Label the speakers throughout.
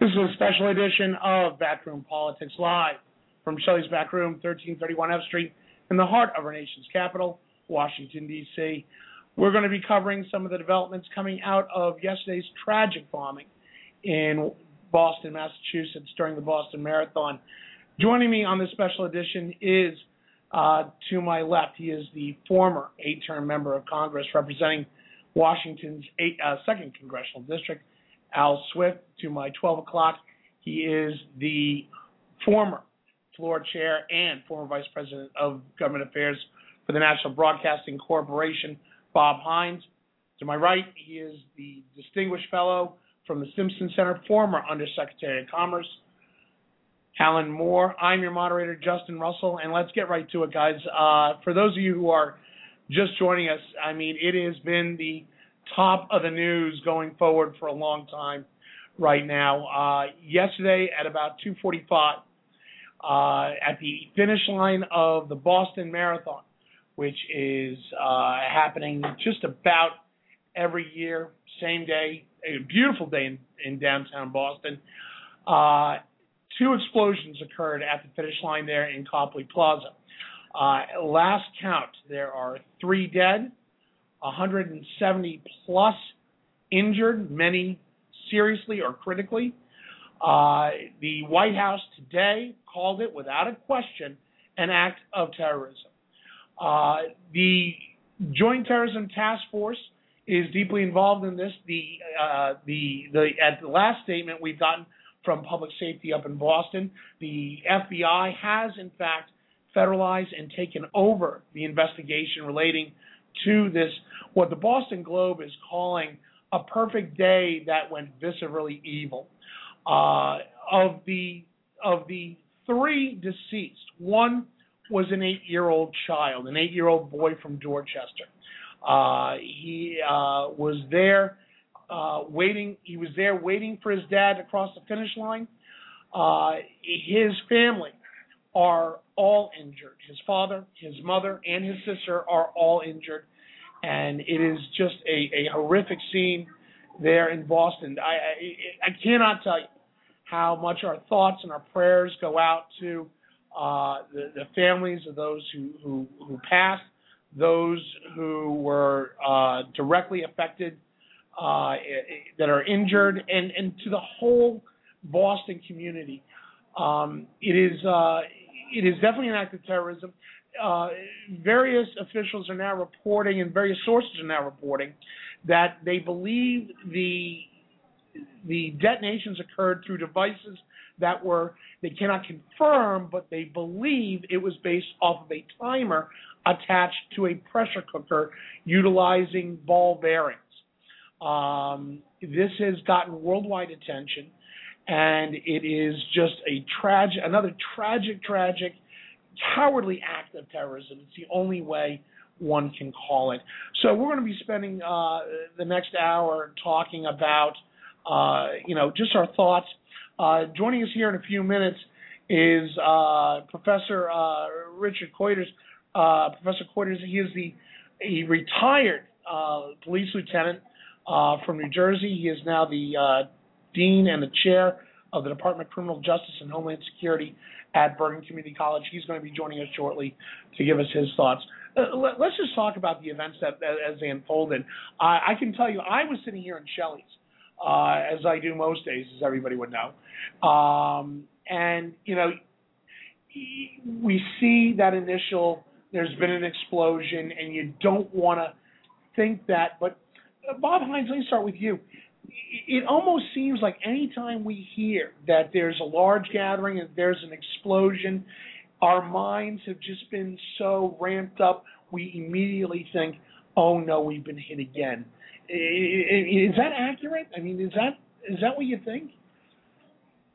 Speaker 1: This is a special edition of Backroom Politics Live from Shelley's Back Room, 1331 F Street, in the heart of our nation's capital, Washington, D.C. We're going to be covering some of the developments coming out of yesterday's tragic bombing in Boston, Massachusetts during the Boston Marathon. Joining me on this special edition is uh, to my left, he is the former eight term member of Congress representing Washington's eight, uh, second congressional district. Al Swift to my 12 o'clock. He is the former floor chair and former vice president of government affairs for the National Broadcasting Corporation, Bob Hines. To my right, he is the distinguished fellow from the Simpson Center, former Undersecretary of Commerce, Alan Moore. I'm your moderator, Justin Russell, and let's get right to it, guys. Uh, for those of you who are just joining us, I mean, it has been the top of the news going forward for a long time right now. Uh, yesterday at about 2:45, uh, at the finish line of the Boston Marathon, which is uh, happening just about every year, same day, a beautiful day in, in downtown Boston. Uh, two explosions occurred at the finish line there in Copley Plaza. Uh, last count, there are three dead, 170 plus injured, many seriously or critically. Uh, the White House today called it, without a question, an act of terrorism. Uh, the Joint Terrorism Task Force is deeply involved in this. The uh, the the at the last statement we've gotten from Public Safety up in Boston, the FBI has in fact federalized and taken over the investigation relating to this, what the Boston Globe is calling a perfect day that went viscerally evil. Uh, of the of the three deceased, one was an eight-year-old child, an eight-year-old boy from Dorchester. Uh, he uh, was there uh, waiting. He was there waiting for his dad to cross the finish line. Uh, his family are all injured. His father, his mother, and his sister are all injured, and it is just a, a horrific scene there in Boston. I, I, I cannot tell you how much our thoughts and our prayers go out to uh, the, the families of those who, who, who passed, those who were uh, directly affected, uh, that are injured, and, and to the whole Boston community. Um, it is uh, it is definitely an act of terrorism. Uh, various officials are now reporting, and various sources are now reporting, that they believe the the detonations occurred through devices that were they cannot confirm, but they believe it was based off of a timer attached to a pressure cooker utilizing ball bearings. Um, this has gotten worldwide attention, and it is just a tragic, another tragic, tragic cowardly act of terrorism. It's the only way one can call it. So we're going to be spending uh, the next hour talking about, uh, you know, just our thoughts. Uh, joining us here in a few minutes is uh, Professor uh, Richard Kuiters. Uh, Professor Kuiters, he is the he retired police lieutenant from New Jersey. He is now the dean and the chair of the Department of Criminal Justice and Homeland Security at Bergen Community College. He's going to be joining us shortly to give us his thoughts. Uh, let, us just talk about the events that as they unfolded. I, I can tell you, I was sitting here in Shelley's, uh, as I do most days, as everybody would know, um, and you know, we see that initial. There's been an explosion, and you don't want to think that. But uh, Bob Hines, let me start with you it almost seems like anytime we hear that there's a large gathering and there's an explosion, our minds have just been so ramped up, we immediately think, oh no, we've been hit again. Is that accurate? I mean, is that is that what you think?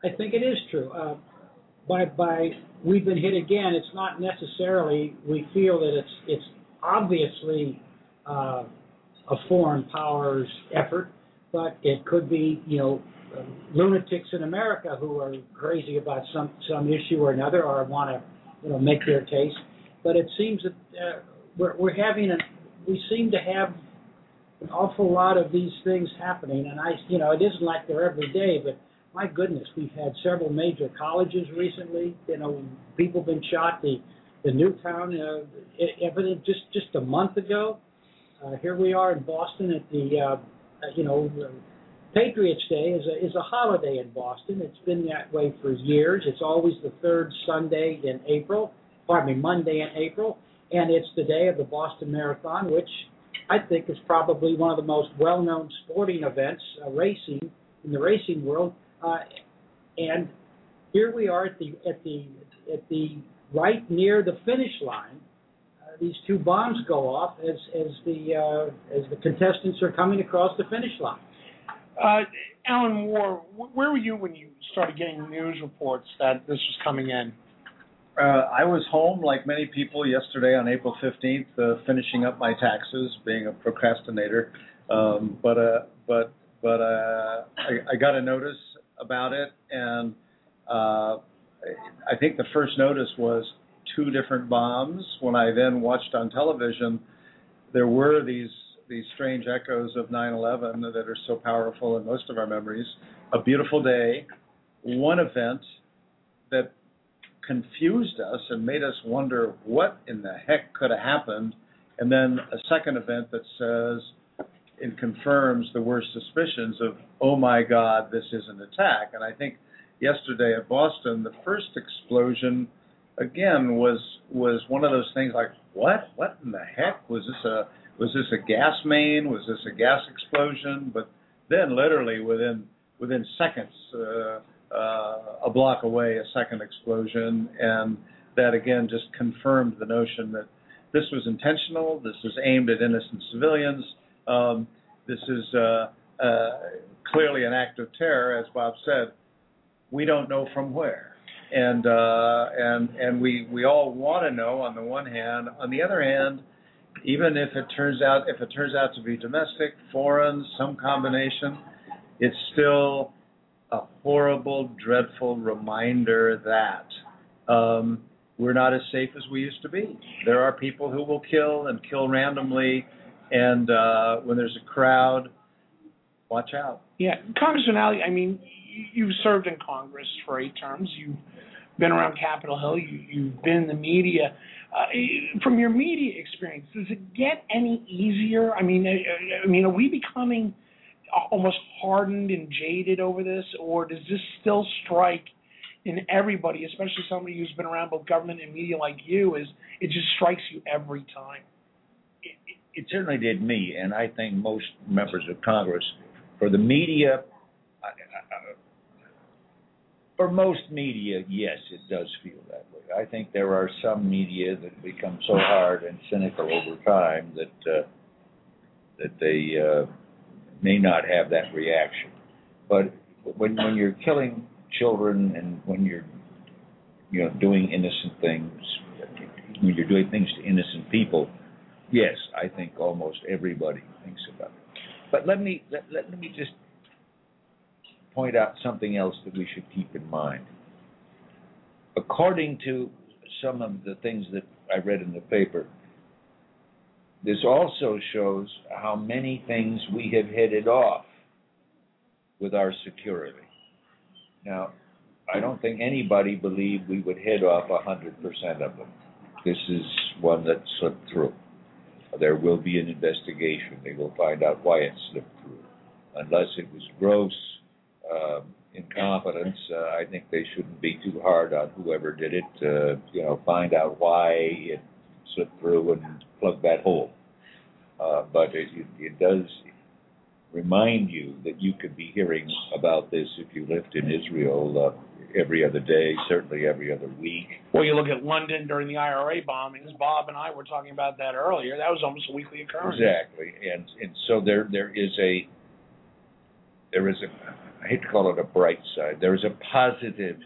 Speaker 2: I think it is true. Uh, by by we've been hit again, it's not necessarily we feel that it's it's obviously uh, a foreign power's effort but it could be, you know, lunatics in America who are crazy about some some issue or another, or want to, you know, make their case. But it seems that uh, we're we're having a we seem to have an awful lot of these things happening, and I, you know, it isn't like they're every day, but my goodness, we've had several major colleges recently. You know, people been shot. The the Newtown uh, evident just just a month ago. Uh, here we are in Boston at the uh, you know Patriots Day is a is a holiday in Boston. It's been that way for years. It's always the third Sunday in April. Pardon me, Monday in April, and it's the day of the Boston Marathon, which I think is probably one of the most well-known sporting events, uh, racing in the racing world. Uh, and here we are at the at the at the right near the finish line. These two bombs go off as as the uh, as the contestants are coming across the finish line.
Speaker 1: Uh, Alan Moore, where were you when you started getting news reports that this was coming in?
Speaker 3: Uh, I was home, like many people, yesterday on April 15th, uh, finishing up my taxes, being a procrastinator. Um, but uh, but but uh, I, I got a notice about it, and uh, I think the first notice was two different bombs. When I then watched on television, there were these these strange echoes of 9/11 that are so powerful in most of our memories. A beautiful day, one event that confused us and made us wonder what in the heck could have happened, and then a second event that says and confirms the worst suspicions of, oh my God, this is an attack. And I think yesterday at Boston, the first explosion again was was one of those things like, what? What in the heck was this a was this a gas main? Was this a gas explosion? But then, literally within within seconds, uh, uh, a block away, a second explosion, and that again just confirmed the notion that this was intentional. This was aimed at innocent civilians. Um, this is uh, uh, clearly an act of terror, as Bob said. We don't know from where, and uh, and and we we all want to know. On the one hand, on the other hand, even if it turns out if it turns out to be domestic, foreign, some combination, it's still a horrible, dreadful reminder that um, we're not as safe as we used to be. There are people who will kill and kill randomly and uh, when there's a crowd, watch out.
Speaker 1: Yeah, Congressman Ali, I mean, you've served in Congress for eight terms. You've been around Capitol Hill. You, you've been in the media. Uh, from your media experience, does it get any easier? I mean, I, I mean, are we becoming almost hardened and jaded over this, or does this still strike in everybody, especially somebody who's been around both government and media like you? Is it just strikes you every time?
Speaker 4: it certainly did me, and I think most members of Congress. For the media, for most media, yes, it does feel that way. I think there are some media that become so hard and cynical over time that uh, that they uh, may not have that reaction. But when when you're killing children and when you're you know doing innocent things, when you're doing things to innocent people Yes, I think almost everybody thinks about it. But let me let, let, me just point out something else that we should keep in mind. According to some of the things that I read in the paper, this also shows how many things we have headed off with our security. Now, I don't think anybody believed we would head off 100% of them. This is one that slipped through. There will be an investigation. They will find out why it slipped through. Unless it was gross um, incompetence, uh, I think they shouldn't be too hard on whoever did it. Uh, you know, find out why it slipped through and plug that hole. Uh, but it, it, it does remind you that you could be hearing about this if you lived in Israel uh, every other day, certainly every other week.
Speaker 1: Well, you look at London during the IRA bombings. Bob and I were talking about that earlier. That was almost a weekly occurrence.
Speaker 4: Exactly, and and so there there is a there is a I hate to call it a bright side. There is a positive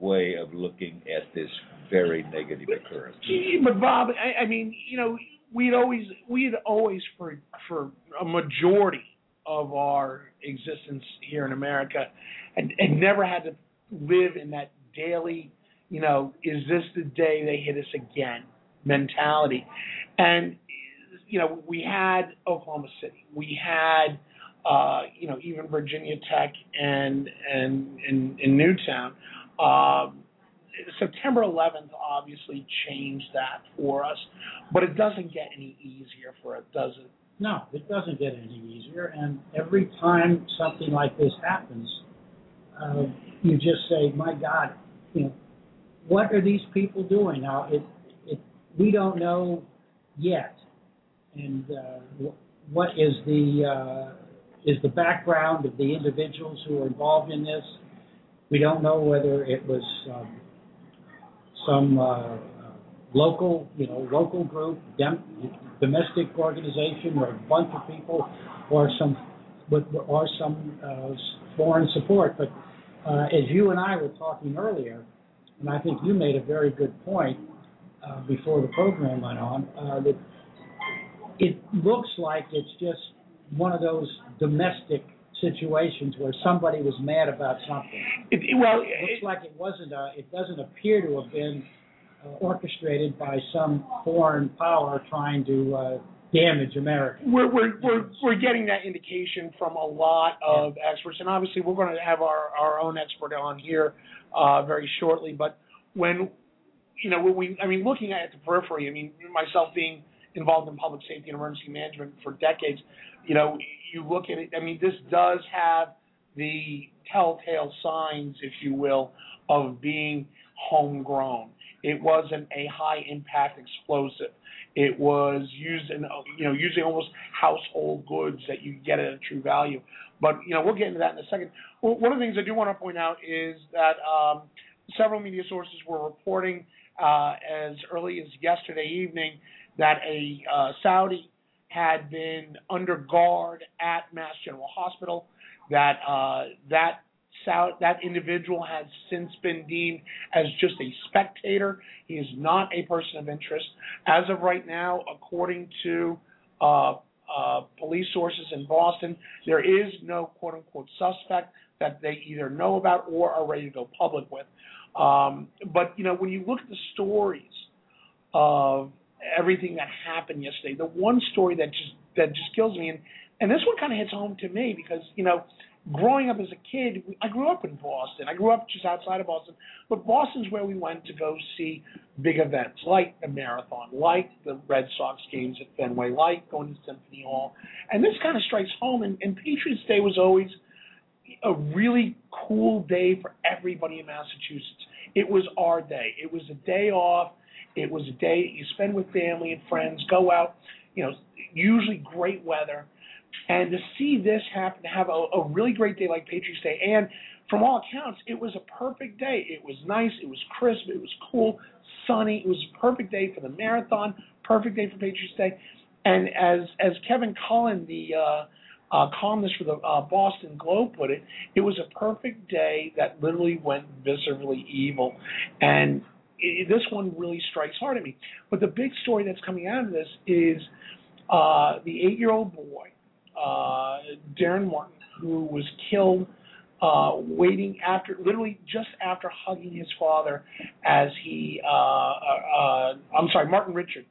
Speaker 4: way of looking at this very negative occurrence.
Speaker 1: But Bob, I, I mean, you know, we'd always we'd always for for a majority of our existence here in America and, and never had to live in that daily, you know, is this the day they hit us again mentality. And, you know, we had Oklahoma City, we had uh, you know, even Virginia Tech and and in, in Newtown. Um, September 11th obviously changed that for us, but it doesn't get any easier for it, does it?
Speaker 2: No, it doesn't get any easier. And every time something like this happens, uh, you just say, "My God, you know, what are these people doing now?" It, it, we don't know yet, and uh, what is the uh, is the background of the individuals who are involved in this. We don't know whether it was um, some uh, local, you know, local group, dem- domestic organization, or a bunch of people, or some, or some uh, foreign support. But uh, as you and I were talking earlier, and I think you made a very good point uh, before the program went on, uh, that it looks like it's just one of those domestic situations where somebody was mad about something.
Speaker 1: It, it- well,
Speaker 2: It
Speaker 1: it,
Speaker 2: looks like it wasn't a, it doesn't appear to have been uh, orchestrated by some foreign power trying to uh, damage America.
Speaker 1: we're we're we're we're getting that indication from a lot of experts, and obviously we're going to have our our own expert on here uh, very shortly. But when you know when we, I mean, looking at the periphery, I mean, myself being involved in public safety and emergency management for decades, you know, you look at it. I mean, this does have the telltale signs, if you will, of being homegrown. It wasn't a high impact explosive. It was used in, you know, using almost household goods that you get at a true value. But, you know, we'll get into that in a second. One of the things I do want to point out is that um, several media sources were reporting uh, as early as yesterday evening that a uh, Saudi had been under guard at Mass General Hospital. That uh, that that individual has since been deemed as just a spectator. He is not a person of interest as of right now, according to uh, uh, police sources in Boston. There is no quote unquote suspect that they either know about or are ready to go public with. Um, but you know, when you look at the stories of everything that happened yesterday, the one story that just that just kills me, and and this one kind of hits home to me because you know, growing up as a kid, I grew up in Boston. I grew up just outside of Boston, but Boston's where we went to go see big events like the marathon, like the Red Sox games at Fenway, like going to Symphony Hall, and this kind of strikes home. And, and Patriots Day was always a really cool day for everybody in Massachusetts. It was our day. It was a day off. It was a day you spend with family and friends, go out, you know, usually great weather. And to see this happen, to have a, a really great day like Patriots Day, and from all accounts, it was a perfect day. It was nice, it was crisp, it was cool, sunny. It was a perfect day for the marathon, perfect day for Patriots Day. And as as Kevin Cullen, the uh, uh, columnist for the uh, Boston Globe put it, it was a perfect day that literally went viscerally evil. And it, this one really strikes hard at me. But the big story that's coming out of this is uh, the eight-year-old boy, uh, Darren Martin, who was killed uh, waiting after, literally just after hugging his father as he, uh, uh, uh, I'm sorry, Martin Richard.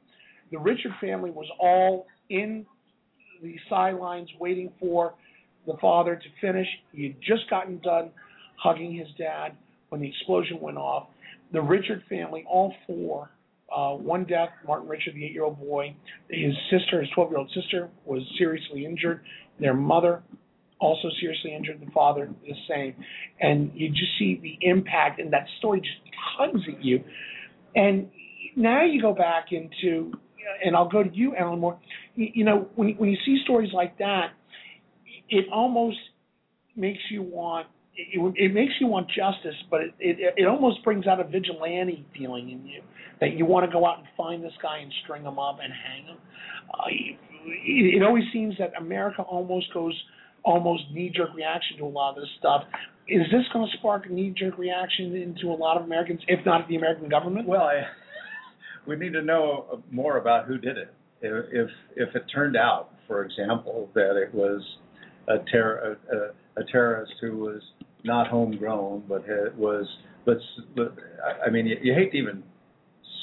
Speaker 1: The Richard family was all in the sidelines waiting for the father to finish. He had just gotten done hugging his dad when the explosion went off. The Richard family, all four, uh, one death, Martin Richard, the eight year old boy. His sister, his 12 year old sister, was seriously injured. Their mother, also seriously injured. The father, the same. And you just see the impact, and that story just tugs at you. And now you go back into, and I'll go to you, Alan Moore. You, you know, when when you see stories like that, it almost makes you want it, it makes you want justice, but it, it it almost brings out a vigilante feeling in you that you want to go out and find this guy and string him up and hang him. Uh, it, it always seems that America almost goes almost knee jerk reaction to a lot of this stuff. Is this going to spark a knee jerk reaction into a lot of Americans, if not the American government?
Speaker 3: Well, I, we need to know more about who did it. If if, it turned out, for example, that it was a, terror, a, a, a terrorist who was not homegrown, but was, let's, I mean, you, you hate to even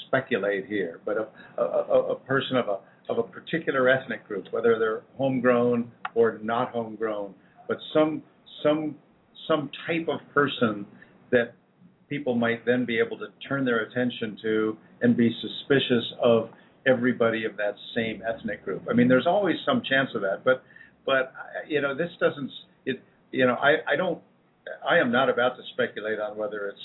Speaker 3: speculate here, but a, a, a person of a of a particular ethnic group, whether they're homegrown or not homegrown, but some some some type of person that people might then be able to turn their attention to and be suspicious of everybody of that same ethnic group. I mean, there's always some chance of that, but but you know, this doesn't. You know, I I don't. I am not about to speculate on whether it's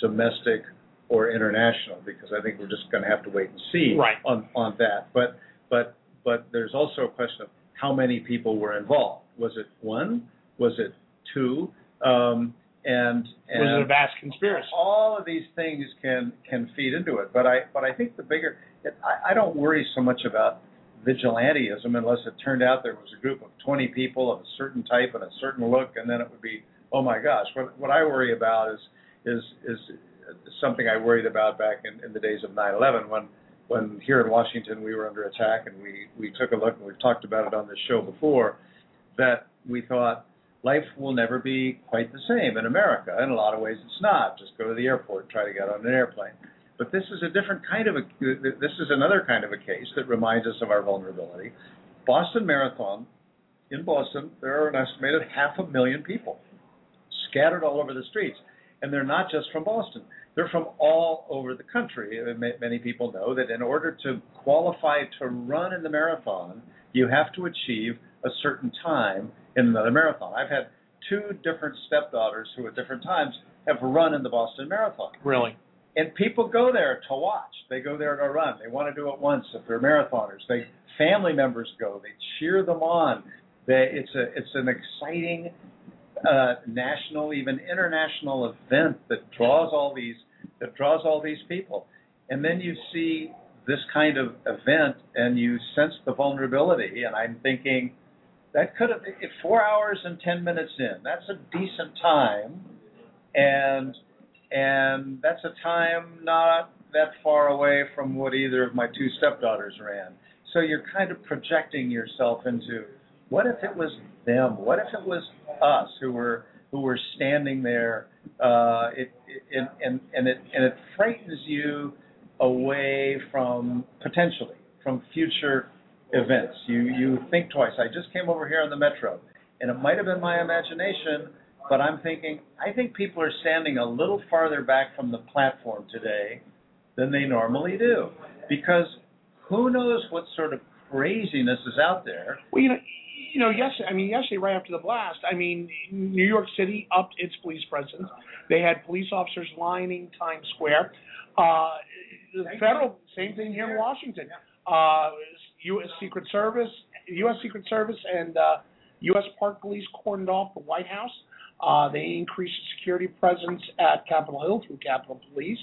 Speaker 3: domestic or international because I think we're just going to have to wait and see
Speaker 1: Right.
Speaker 3: on on that. But but but there's also a question of how many people were involved. Was it one? Was it two? Um, and and
Speaker 1: Was it a vast conspiracy?
Speaker 3: all of these things can can feed into it. But I but I think the bigger I, I don't worry so much about vigilantism unless it turned out there was a group of 20 people of a certain type and a certain look, and then it would be oh my gosh. What what I worry about is is is something I worried about back in, in the days of 9/11 when when here in Washington we were under attack and we we took a look and we've talked about it on this show before that we thought life will never be quite the same in America. In a lot of ways, it's not. Just go to the airport, try to get on an airplane. But this is a different kind of a. This is another kind of a case that reminds us of our vulnerability. Boston Marathon, in Boston, there are an estimated half a million people scattered all over the streets, and they're not just from Boston. They're from all over the country. Many people know that in order to qualify to run in the marathon, you have to achieve a certain time in another marathon. I've had two different stepdaughters who at different times have run in the Boston Marathon.
Speaker 1: Really?
Speaker 3: And people go there to watch. They go there to run. They want to do it once if they're marathoners. They family members go. They cheer them on. They, it's a it's an exciting uh, national, even international event that draws all these that draws all these people. And then you see this kind of event, and you sense the vulnerability. And I'm thinking that could have four hours and ten minutes in. That's a decent time, and and that's a time not that far away from what either of my two stepdaughters ran. So you're kind of projecting yourself into what if it was them? What if it was us who were who were standing there? Uh, it, it and and it and it frightens you away from potentially from future events. You you think twice. I just came over here on the metro, and it might have been my imagination, but I'm thinking I think people are standing a little farther back from the platform today than they normally do, because who knows what sort of craziness is out there.
Speaker 1: Well, you know, you know, yes. I mean, yesterday, right after the blast, I mean, New York City upped its police presence. They had police officers lining Times Square. Uh, the federal, same thing here in Washington. Uh, U.S. Secret Service, U.S. Secret Service, and uh, U.S. Park Police cordoned off the White House. Uh, they increased security presence at Capitol Hill through Capitol Police.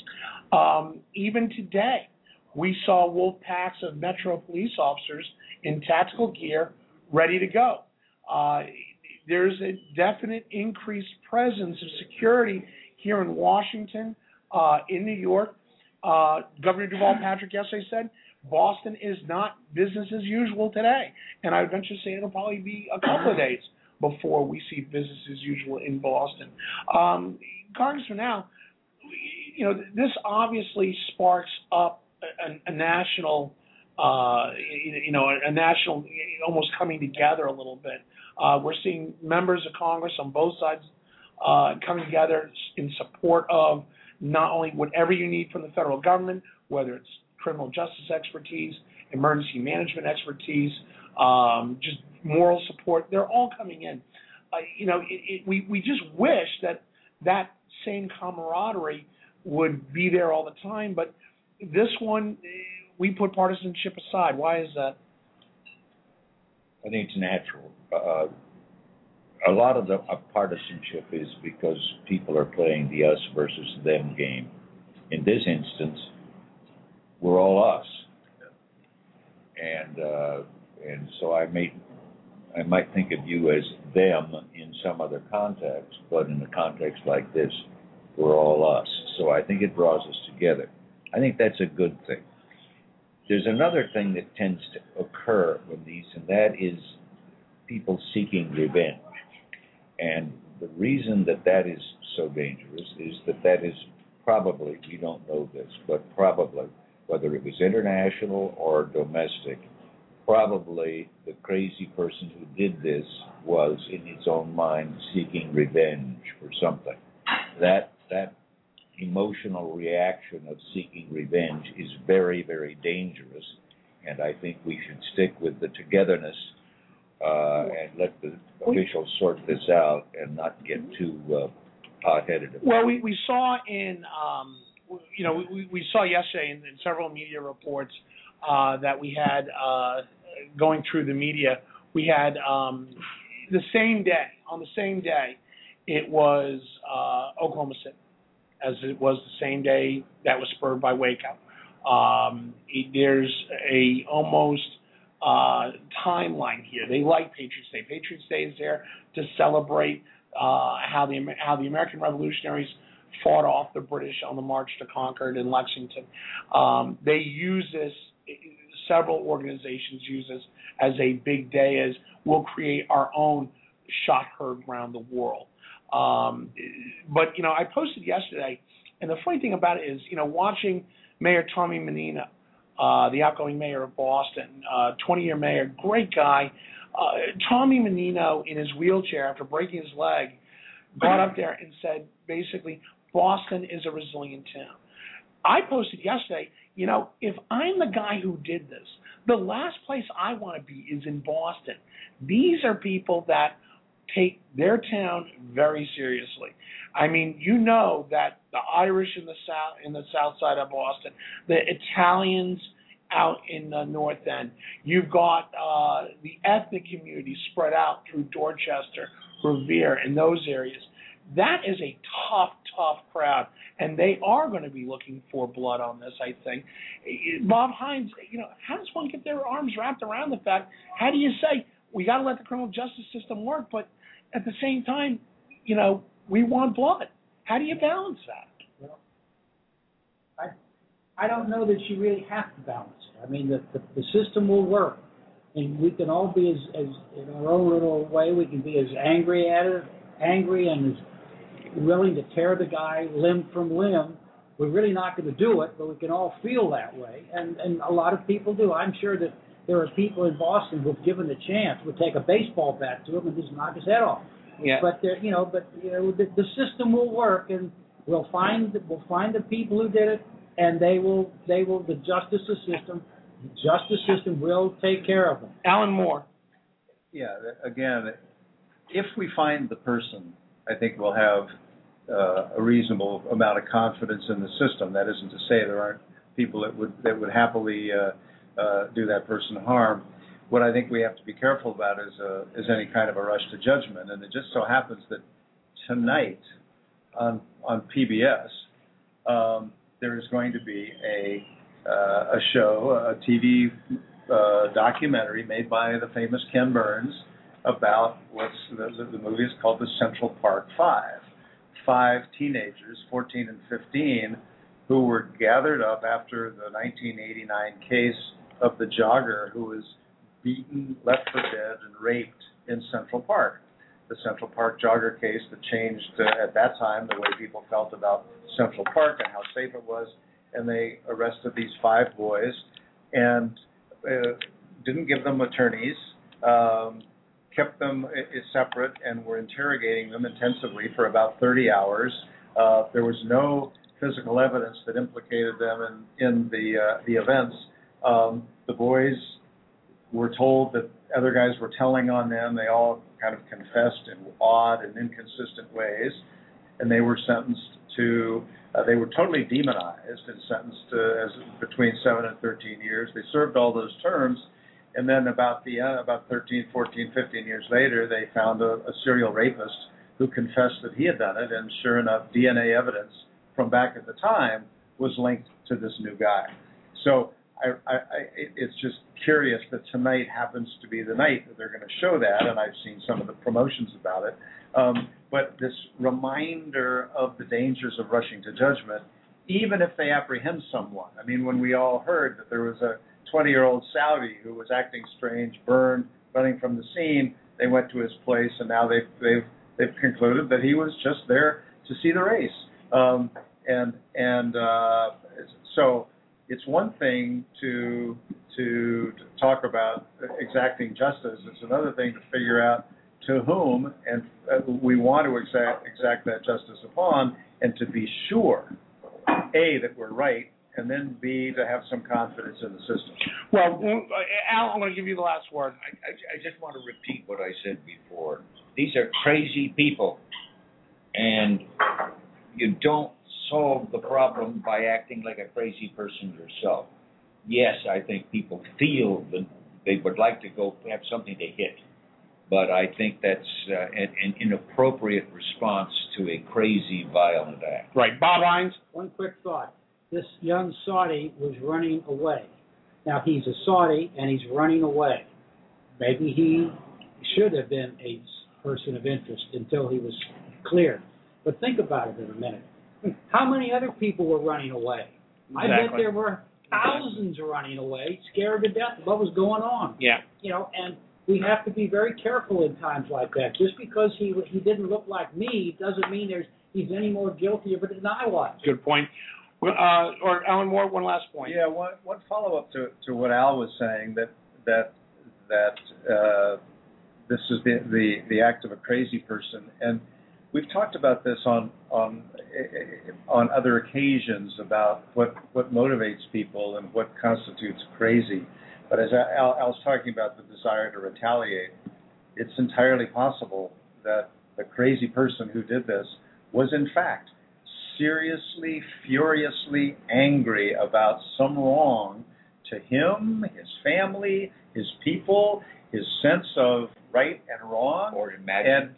Speaker 1: Um, even today, we saw wolf packs of Metro police officers in tactical gear ready to go. Uh, there's a definite increased presence of security here in Washington, uh, in New York. Uh, Governor Deval Patrick yesterday said Boston is not business as usual today, and I would venture to say it'll probably be a couple of days before we see business as usual in Boston. Um, now, you know, this obviously sparks up a, a national, uh, you know, a national almost coming together a little bit. Uh, we're seeing members of Congress on both sides uh, coming together in support of not only whatever you need from the federal government, whether it's criminal justice expertise, emergency management expertise, um, just moral support. They're all coming in. Uh, you know, it, it, we we just wish that that same camaraderie would be there all the time. But this one, we put partisanship aside. Why is that?
Speaker 4: I think it's natural. Uh, a lot of the partisanship is because people are playing the us versus them game. In this instance, we're all us, and uh, and so I may I might think of you as them in some other context, but in a context like this, we're all us. So I think it draws us together. I think that's a good thing. There's another thing that tends to occur with these, and that is people seeking revenge. And the reason that that is so dangerous is that that is probably, we don't know this, but probably, whether it was international or domestic, probably the crazy person who did this was in his own mind seeking revenge for something. That that emotional reaction of seeking revenge is very, very dangerous, and I think we should stick with the togetherness uh, and let the officials sort this out and not get too uh, hot-headed. About
Speaker 1: Well, we, we saw in, um, you know, we, we saw yesterday in, in several media reports uh, that we had uh, going through the media, we had um, the same day, on the same day, it was uh, Oklahoma City, as it was the same day that was spurred by Waco. Um, it, there's a almost uh, timeline here. They like Patriots Day. Patriots Day is there to celebrate uh, how the how the American revolutionaries fought off the British on the March to Concord in Lexington. Um, they use this. Several organizations use this as a big day. As we'll create our own shot heard around the world. Um, but you know, I posted yesterday, and the funny thing about it is, you know, watching Mayor Tommy Menino, uh, the outgoing mayor of Boston, uh, 20-year mayor, great guy. Uh, Tommy Menino, in his wheelchair after breaking his leg, got up there and said, basically, Boston is a resilient town. I posted yesterday, you know, if I'm the guy who did this, the last place I want to be is in Boston. These are people that take their town very seriously. I mean, you know that the Irish in the south in the south side of Boston, the Italians out in the north end. You've got uh, the ethnic community spread out through Dorchester, Revere, and those areas. That is a tough, tough crowd, and they are going to be looking for blood on this. I think. Bob Hines, you know, how does one get their arms wrapped around the fact? How do you say we got to let the criminal justice system work, but at the same time, you know, we want blood. How do you balance that?
Speaker 2: Well, I I don't know that you really have to balance it. I mean, the the, the system will work, and we can all be as as in our own little way. We can be as angry at it, angry, and as willing to tear the guy limb from limb. We're really not going to do it, but we can all feel that way, and and a lot of people do. I'm sure that there are people in Boston who've given the chance would take a baseball bat to him and just knock his head off.
Speaker 1: Yeah.
Speaker 2: But there, you know, but you know, the, the system will work, and we'll find we'll find the people who did it, and they will they will the justice system, the justice system will take care of them.
Speaker 1: Alan Moore.
Speaker 3: Yeah, again, if we find the person, I think we'll have uh, a reasonable amount of confidence in the system. That isn't to say there aren't people that would that would happily uh, uh, do that person harm. What I think we have to be careful about is uh, is any kind of a rush to judgment. And it just so happens that tonight on on PBS um, there is going to be a uh, a show, a TV uh, documentary made by the famous Ken Burns about what's the, the, movie is called the Central Park Five. Five teenagers, 14 and 15, who were gathered up after the 1989 case of the jogger who was beaten, left for dead, and raped in Central Park. The Central Park jogger case that changed uh, at that time the way people felt about Central Park and how safe it was. And they arrested these five boys and uh, didn't give them attorneys, um, kept them separate, and were interrogating them intensively for about 30 hours. Uh, there was no physical evidence that implicated them in, in the uh, the events. Um, the boys were told that other guys were telling on them. They all kind of confessed in odd and inconsistent ways, and they were sentenced to. Uh, they were totally demonized and sentenced to as between seven and 13 years. They served all those terms, and then about the uh, about 13, 14, 15 years later, they found a, a serial rapist who confessed that he had done it, and sure enough, DNA evidence from back at the time was linked to this new guy. So I, I, I, it's just curious that tonight happens to be the night that they're going to show that, and I've seen some of the promotions about it. Um, but this reminder of the dangers of rushing to judgment, even if they apprehend someone. I mean, when we all heard that there was a 20-year-old Saudi who was acting strange, burned, running from the scene, they went to his place, and now they've they've they've concluded that he was just there to see the race. Um, and and uh, so it's one thing to to talk about exacting justice. It's another thing to figure out to whom and uh, we want to exact, exact that justice upon, and to be sure, a that we're right, and then b to have some confidence in the system.
Speaker 5: Well, uh, Al, I'm going to give you the last word.
Speaker 4: I, I, I just want to repeat what I said before. These are crazy people, and you don't solve the problem by acting like a crazy person yourself. Yes, I think people feel that they would like to go have something to hit, but I think that's uh, an, an inappropriate response to a crazy, violent act.
Speaker 5: Right. Bob Hines?
Speaker 2: One quick thought. This young Saudi was running away. Now, he's a Saudi and he's running away. Maybe he should have been a person of interest until he was cleared. But think about it in a minute. How many other people were running away? I bet there were thousands running away, scared to death of what was going on.
Speaker 5: Yeah.
Speaker 2: You know, and we have to be very careful in times like that. Just because he he didn't look like me doesn't mean there's he's any more guilty of it than I was.
Speaker 5: Good point. Well, Uh, or Alan Moore, one last point.
Speaker 3: Yeah, one one follow up to to what Al was saying that that that uh, this is the, the the act of a crazy person, and we've talked about this on on on other occasions about what what motivates people and what constitutes crazy. But as Al, Al's talking about the desire to retaliate, it's entirely possible that the crazy person who did this was in fact seriously, furiously angry about some wrong to him, his family, his people, his sense of right and wrong.
Speaker 4: Or imagine
Speaker 3: And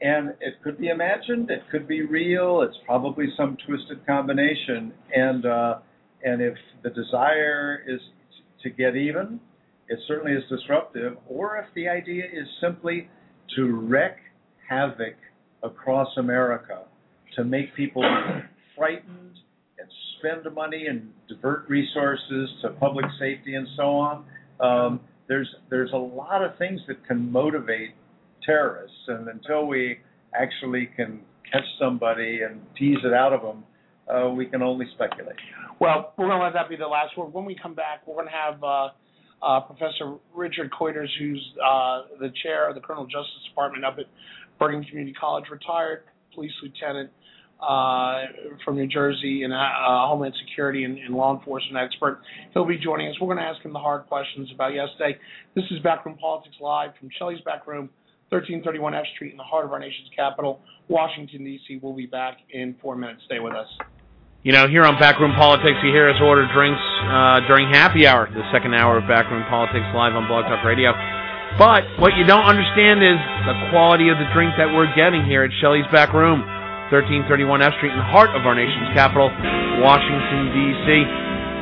Speaker 3: and it could be imagined, it could be real, it's probably some twisted combination. And uh, and if the desire is to get even, it certainly is disruptive. Or if the idea is simply to wreak havoc across America, to make people frightened and spend money and divert resources to public safety and so on. Um, there's there's a lot of things that can motivate terrorists, and until we actually can catch somebody and tease it out of them, uh, we can only speculate.
Speaker 5: Well, we're going to let that be the last word. When we come back, we're going to have uh, uh, Professor Richard Kuiters, who's uh, the chair of the Criminal Justice Department up at Bergen Community College, retired police lieutenant uh, from New Jersey and uh, Homeland Security and, and law enforcement expert. He'll be joining us. We're going to ask him the hard questions about yesterday. This is Backroom Politics Live from Shelley's Back Room, 1331 F Street in the heart of our nation's capital, Washington, D.C. We'll be back in four minutes. Stay with us. You know, here on Backroom Politics, you hear us order drinks uh, during happy hour, the second hour of Backroom Politics live on Blog Talk Radio. But what you don't understand is the quality of the drink that we're getting here at Shelley's Back Room, 1331 F Street, in the heart of our nation's capital, Washington, D.C.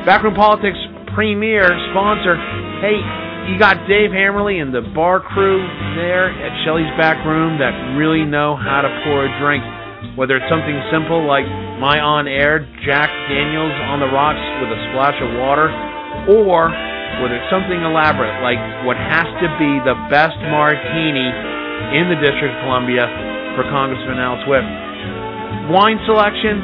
Speaker 5: Backroom Politics premier sponsor. Hey, you got Dave Hammerly and the bar crew there at Shelley's Back Room that really know how to pour a drink. Whether it's something simple like my on air Jack Daniels on the rocks with a splash of water, or whether it's something elaborate like what has to be the best martini in the District of Columbia for Congressman Al Swift. Wine selection,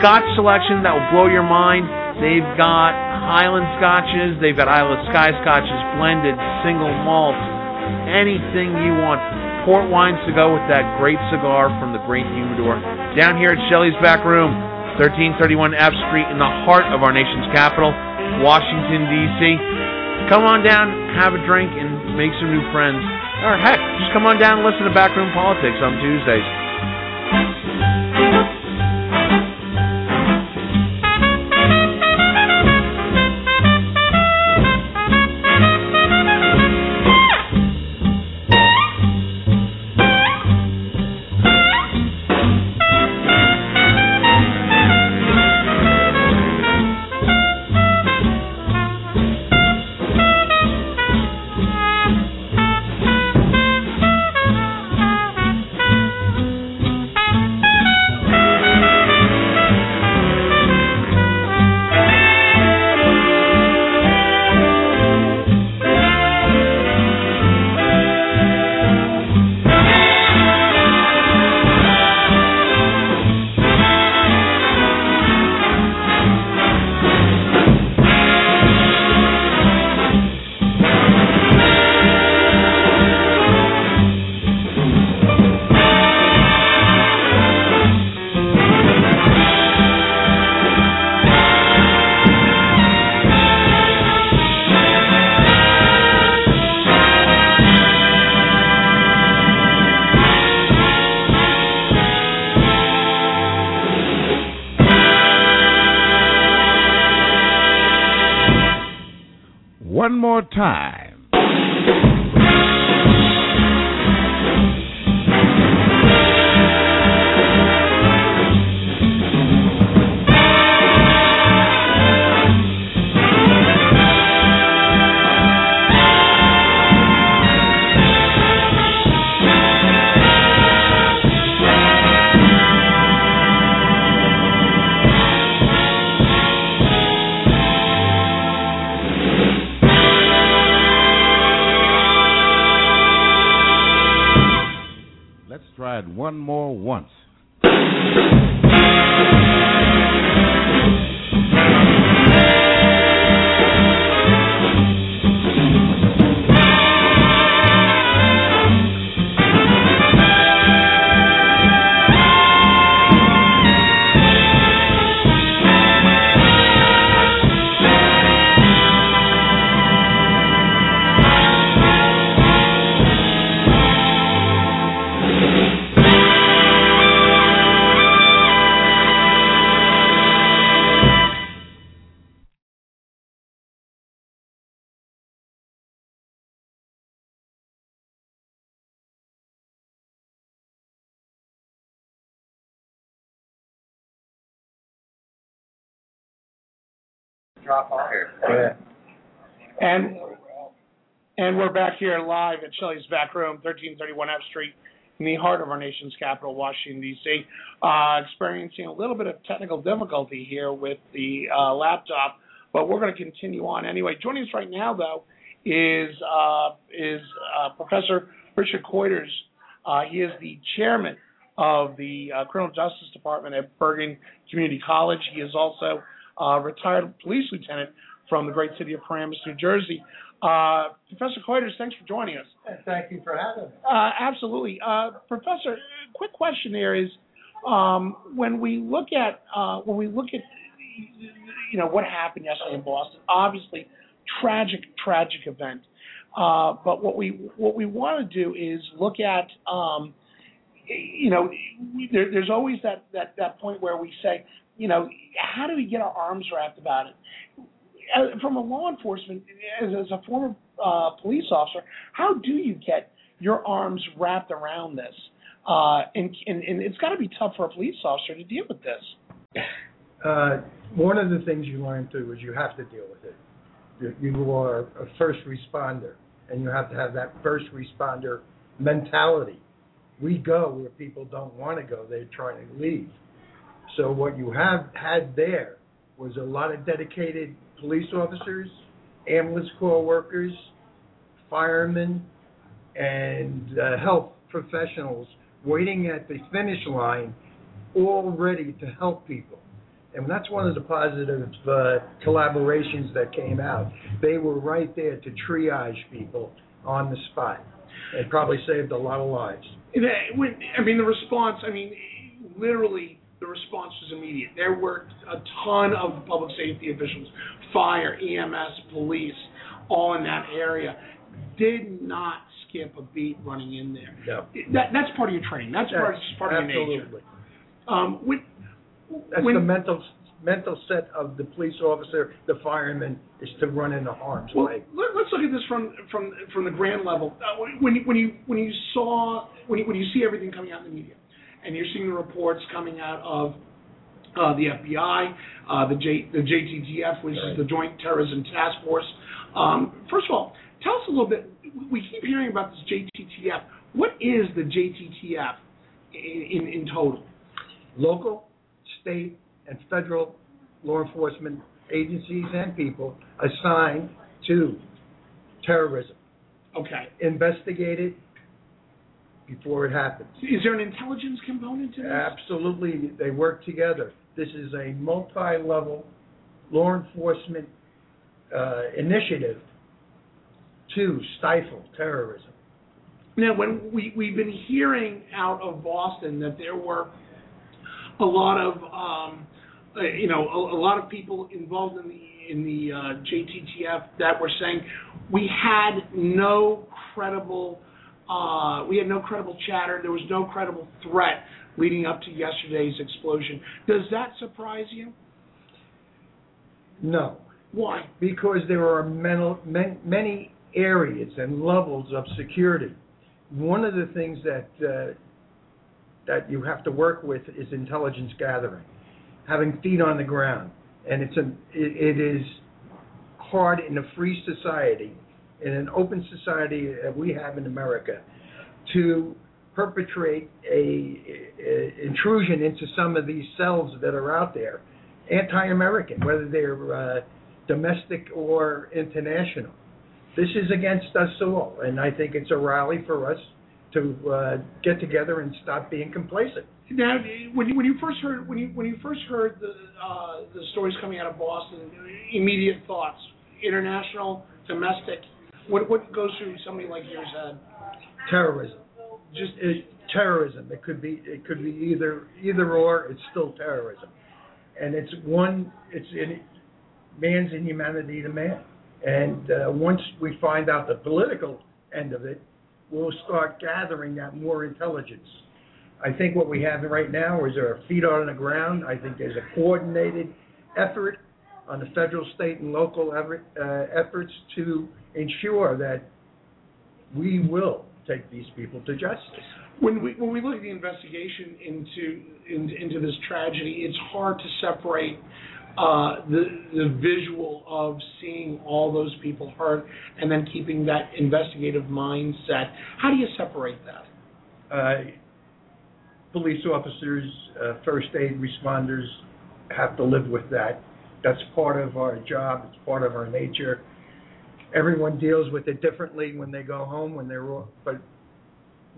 Speaker 5: Scotch selection that will blow your mind. They've got Highland Scotches, they've got Isle of Skye Scotches, blended, single malt, anything you want. Port wines to go with that great cigar from the Great Humidor. Down here at Shelley's Back Room, 1331 F Street in the heart of our nation's capital, Washington, D.C. Come on down, have a drink, and make some new friends. Or heck, just come on down and listen to Backroom Politics on Tuesdays.
Speaker 1: And and we're back here live at Shelley's Back Room, 1331 F Street, in the heart of our nation's capital, Washington D.C. Uh, experiencing a little bit of technical difficulty here with the uh, laptop, but we're going to continue on anyway. Joining us right now, though, is uh, is uh, Professor Richard Kuiters. Uh, he is the chairman of the uh, Criminal Justice Department at Bergen Community College. He is also a retired police lieutenant from the great city of Paramus, New Jersey. Uh, Professor Kuiters, thanks for joining us.
Speaker 3: Thank you for having me.
Speaker 1: Uh, absolutely. Uh, Professor, quick question there is, um, when we look at, uh, when we look at, you know, what happened yesterday in Boston, obviously tragic, tragic event. Uh, but what we, what we want to do is look at, um, you know, there, there's always that, that, that point where we say, you know, how do we get our arms wrapped about it? From a law enforcement, as, as a former uh, police officer, how do you get your arms wrapped around this? Uh, and, and, and it's got to be tough for a police officer to deal with this.
Speaker 6: Uh, one of the things you learn too is you have to deal with it. You are a first responder, and you have to have that first responder mentality. We go where people don't want to go; they're trying to leave. So what you have had there was a lot of dedicated police officers, ambulance corps workers, firemen, and uh, health professionals waiting at the finish line, all ready to help people. And that's one of the positive uh, collaborations that came out. They were right there to triage people on the spot. It probably saved a lot of lives.
Speaker 1: Uh, I mean, the response, I mean, literally, the response was immediate. There were a ton of public safety officials, fire, EMS, police, all in that area. Did not skip a beat running in there.
Speaker 6: No.
Speaker 1: That, that's part of your training. That's part,
Speaker 6: That's
Speaker 1: just part of your nature. Um, when,
Speaker 6: That's
Speaker 1: when,
Speaker 6: the mental mental set of the police officer, the fireman, is to run into harm's
Speaker 1: Well,
Speaker 6: way.
Speaker 1: let, us look at this from from from the grand level. Uh, when you when you when you saw when you, when you see everything coming out in the media, and you're seeing the reports coming out of uh, the FBI, uh, the J, the JTTF, which is the Joint Terrorism Task Force. Um, first of all, tell us a little bit. We keep hearing about this JTTF. What is the JTTF in, in, in total?
Speaker 6: Local, state, and federal law enforcement agencies and people assigned to terrorism.
Speaker 1: Okay.
Speaker 6: Investigate it before it happens.
Speaker 1: Is there an intelligence component to this?
Speaker 6: Absolutely, they work together. This is a multi-level law enforcement uh, initiative to stifle terrorism.
Speaker 1: Now, when we we've been hearing out of Boston that there were a lot of um, uh, you know a, a lot of people involved in the in the uh, JTTF that were saying we had no credible uh, we had no credible chatter. There was no credible threat leading up to yesterday's explosion. Does that surprise you?
Speaker 6: No,
Speaker 1: Why?
Speaker 6: because there are many areas and levels of security. One of the things that uh, that you have to work with is intelligence gathering, having feet on the ground, and it's a it, it is hard in a free society, in an open society that we have in America, to perpetrate a, a intrusion into some of these cells that are out there, anti-American, whether they're uh, domestic or international. This is against us all, and I think it's a rally for us to uh, get together and stop being complacent.
Speaker 1: Now, when you when you first heard when you when you first heard the uh, the stories coming out of Boston, immediate thoughts, international, domestic. What what goes through somebody like yours head?
Speaker 6: Terrorism,
Speaker 1: Just
Speaker 6: it, terrorism. It could be it could be either either or. It's still terrorism, and it's one. It's in man's inhumanity to man. And uh, once we find out the political end of it, we'll start gathering that more intelligence. I think what we have right now is our feet on the ground. I think there's a coordinated effort on the federal, state, and local effort, uh, efforts to ensure that we will take these people to justice.
Speaker 1: when we when we look at the investigation into in, into this tragedy, it's hard to separate uh, the the visual of seeing all those people hurt and then keeping that investigative mindset. How do you separate that?
Speaker 6: Uh, police officers, uh, first aid responders have to live with that. That's part of our job. It's part of our nature. Everyone deals with it differently when they go home. When they're, but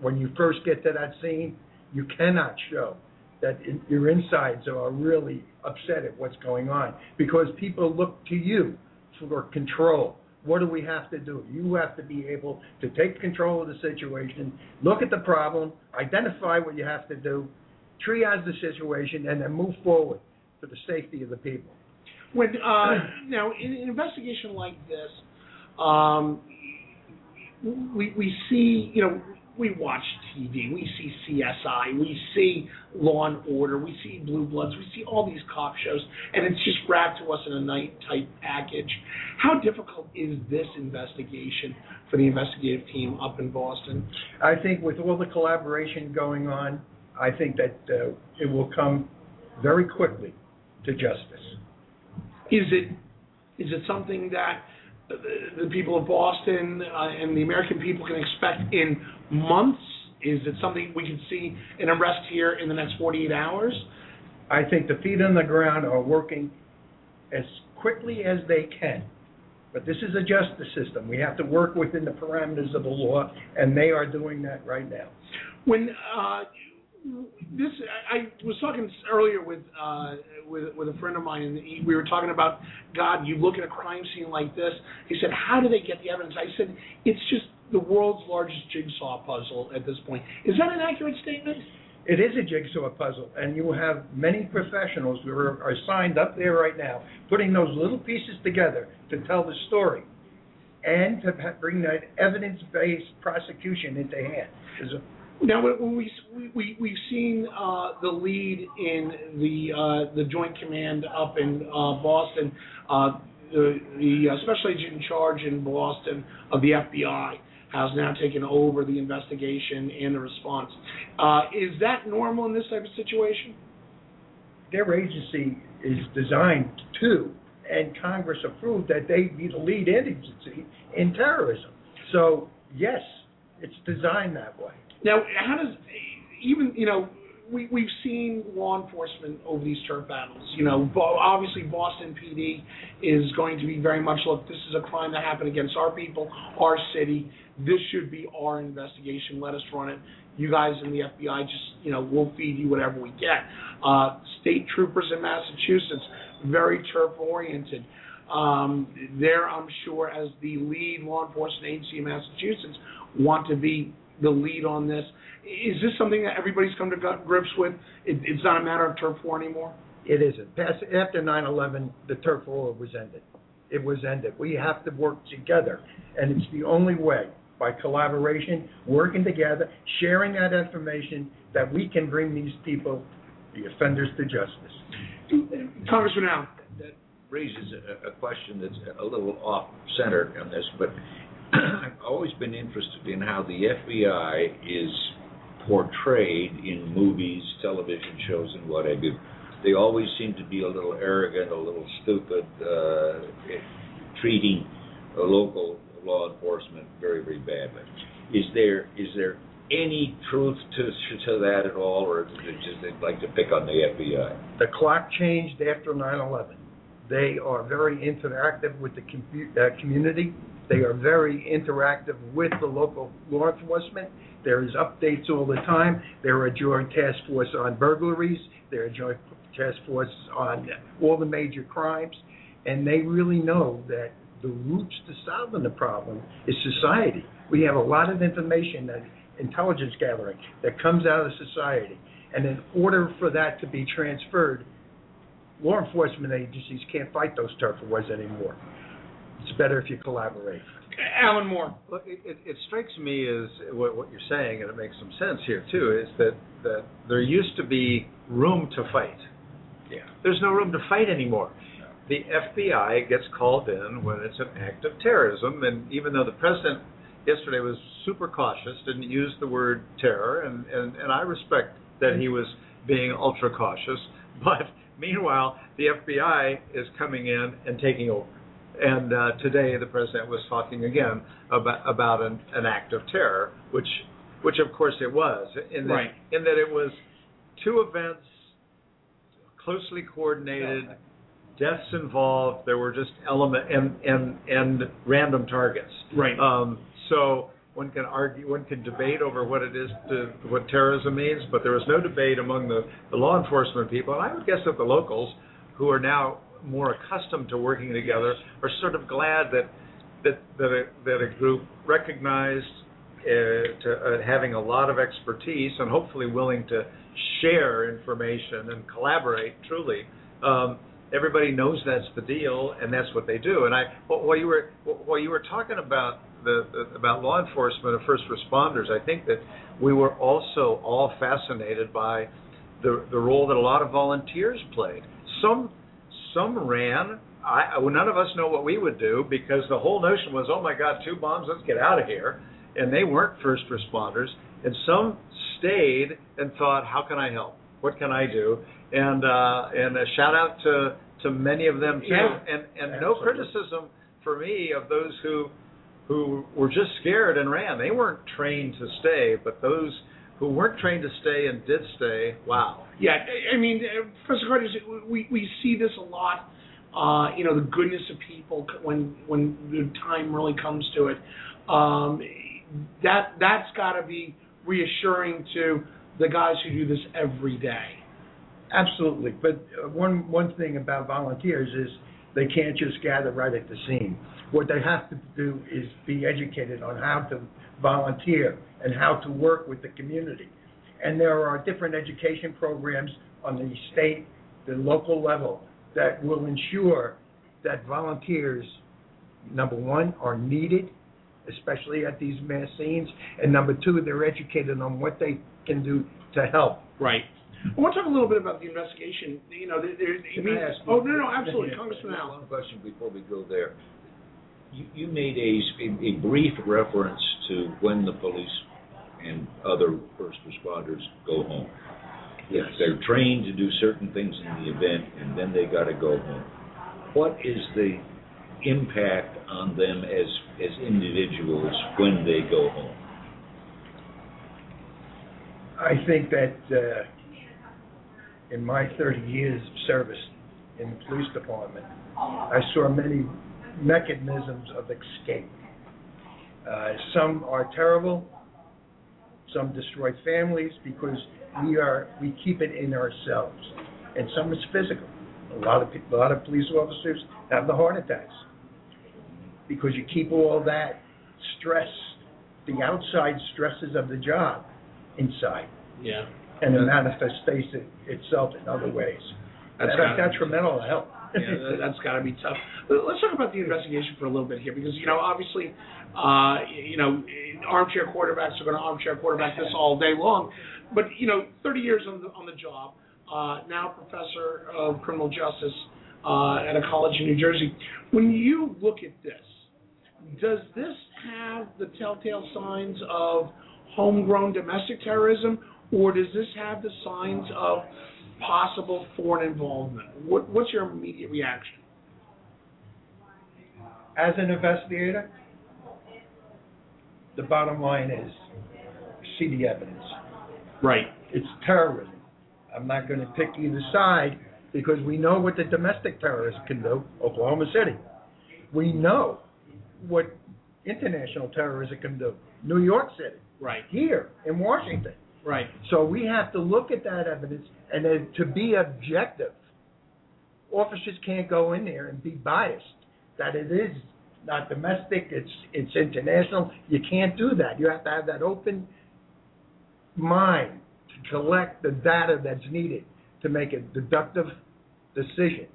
Speaker 6: when you first get to that scene, you cannot show that your insides are really upset at what's going on because people look to you for control. What do we have to do? You have to be able to take control of the situation, look at the problem, identify what you have to do, triage the situation, and then move forward for the safety of the people.
Speaker 1: When uh, now in an investigation like this, um, we we see you know we watch TV, we see CSI, we see Law and Order, we see Blue Bloods, we see all these cop shows, and it's just wrapped to us in a night type package. How difficult is this investigation for the investigative team up in Boston?
Speaker 6: I think with all the collaboration going on, I think that uh, it will come very quickly to justice.
Speaker 1: Is it is it something that the, people of Boston uh, and the American people can expect in months? Is it something we can see an arrest here in the next 48 hours?
Speaker 6: I think the feet on the ground are working as quickly as they can. But this is a justice system. We have to work within the parameters of the law, and they are doing that right now.
Speaker 1: When uh, this, I was talking earlier with uh, with with a friend of mine, and he, we were talking about God. You look at a crime scene like this. He said, "How do they get the evidence?" I said, "It's just the world's largest jigsaw puzzle at this point." Is that an accurate statement?
Speaker 6: It is a jigsaw puzzle, and you have many professionals who are, are signed up there right now, putting those little pieces together to tell the story, and to bring that evidence-based prosecution into hand. There's a-
Speaker 1: Now, when we we we've seen uh, the lead in the uh, the Joint Command up in uh, Boston, uh, the, the uh, special agent in charge in Boston of the FBI has now taken over the investigation and the response. Uh, is that normal in this type of situation?
Speaker 6: their agency is designed to, and Congress approved that they be the lead agency in terrorism. So yes, it's designed that way.
Speaker 1: Now, how does even you know we we've seen law enforcement over these turf battles. You know, obviously Boston PD is going to be very much look. This is a crime that happened against our people, our city. This should be our investigation. Let us run it. You guys in the FBI just you know we'll feed you whatever we get. Uh, state troopers in Massachusetts very turf oriented. Um, there, I'm sure, as the lead law enforcement agency in Massachusetts, want to be the lead on this. Is this something that everybody's come to grips with? It, it's not a matter of turf war anymore.
Speaker 6: It isn't. Past- After 9/11, the turf war was ended. It was ended. We have to work together, and it's the only way by collaboration, working together, sharing that information that we can bring these people, the offenders, to justice.
Speaker 1: Congressman Al,
Speaker 4: raises a, a question that's a little off center on this, but I've always been interested in how the FBI is portrayed in movies, television shows, and what have you. They always seem to be a little arrogant, a little stupid, uh, treating uh, local law enforcement very, very badly. Is there is there any truth to to that at all, or it just they'd like to pick on the FBI?
Speaker 6: The clock changed after 9/11. They are very interactive with the compu- uh, community. They are very interactive with the local law enforcement. There is updates all the time. There are joint task force on burglaries. There are joint task force on all the major crimes, and they really know that the roots to solving the problem is society. We have a lot of information that intelligence gathering that comes out of society, and in order for that to be transferred, law enforcement agencies can't fight those turf wars anymore. It's better if you collaborate.
Speaker 1: Alan Moore.
Speaker 3: Look, it, it, it strikes me as what, what you're saying, and it makes some sense here too, is that, that there used to be room to fight.
Speaker 4: Yeah.
Speaker 3: There's no room to fight anymore. The FBI gets called in when it's an act of terrorism, and even though the president yesterday was super cautious, didn't use the word terror, and, and, and I respect that he was being ultra cautious, but meanwhile, the FBI is coming in and taking over. And uh, today, the president was talking again about about an, an act of terror, which, which of course it was, in that,
Speaker 1: Right.
Speaker 3: in that it was two events, closely coordinated, deaths involved. There were just element and and and random targets.
Speaker 1: Right.
Speaker 3: Um, so one can argue, one can debate over what it is to what terrorism means, but there was no debate among the, the law enforcement people, and I would guess that the locals, who are now more accustomed to working together, are sort of glad that that that a, that a group recognized uh, to uh, having a lot of expertise and hopefully willing to share information and collaborate truly. Um, everybody knows that's the deal, and that's what they do. And I, while you were while you were talking about the, the about law enforcement and first responders, I think that we were also all fascinated by the the role that a lot of volunteers played. Some some ran. I, well, none of us know what we would do because the whole notion was, oh my God, two bombs, let's get out of here. And they weren't first responders. And some stayed and thought, how can I help? What can I do? And uh, and a shout out to to many of them too.
Speaker 1: Yeah.
Speaker 3: And and no criticism for me of those who who were just scared and ran. They weren't trained to stay, but those who weren't trained to stay and did stay, wow.
Speaker 1: Yeah, I- mean, uh, Professor Carter, we we see this a lot. Uh, you know, the goodness of people when when the time really comes to it. Um, that that's got to be reassuring to the guys who do this every day.
Speaker 6: Absolutely, but uh, one one thing about volunteers is they can't just gather right at the scene. What they have to do is be educated on how to volunteer and how to work with the community. And there are different education programs on the state, the local level that will ensure that volunteers, number one, are needed, especially at these mass scenes, and number two, they're educated on what they can do to help.
Speaker 1: Right. I want to talk a little bit about the investigation. You know, there, there, I
Speaker 6: Can
Speaker 1: mean,
Speaker 6: I ask
Speaker 1: oh no, no, absolutely, Congressman Allen.
Speaker 4: One question before we go there. You, you made a, a, a brief reference to when the police and other first responders go home.
Speaker 6: Yes.
Speaker 4: They're trained to do certain things in the event, and then they got to go home. What is the impact on them as as individuals when they go home?
Speaker 6: I think that uh, in my 30 years of service in the police department, I saw many mechanisms of escape. Uh, some are terrible. Some destroy families because we are we keep it in ourselves, and some is physical. A lot of a lot of police officers have the heart attacks because you keep all that stress, the outside stresses of the job, inside
Speaker 1: Yeah.
Speaker 6: and it manifests itself in other ways.
Speaker 1: That's
Speaker 6: That's detrimental to health.
Speaker 1: Yeah, that- that's got to be tough. But Let's talk about the investigation for a little bit here, because you know, obviously, uh, you know, armchair quarterbacks are going to armchair quarterback this all day long. But you know, 30 years on the on the job, uh, now professor of criminal justice. uh, at a college in New Jersey. When you look at this, does this have the telltale signs of homegrown domestic terrorism, or does this have the signs of possible foreign involvement? What, what's your immediate reaction?
Speaker 6: As an investigator, the bottom line is see the evidence.
Speaker 1: Right.
Speaker 6: It's terrorism. I'm not going to pick either side because we know what the domestic terrorists can do, Oklahoma City. We know what international terrorism can do, New York City,
Speaker 1: Right.
Speaker 6: here in Washington.
Speaker 1: Right.
Speaker 6: So we have to look at that evidence and then to be objective. Officers can't go in there and be biased that it is not domestic, it's it's international. You can't do that. You have to have that open mind to collect the data that's needed to make a deductive decision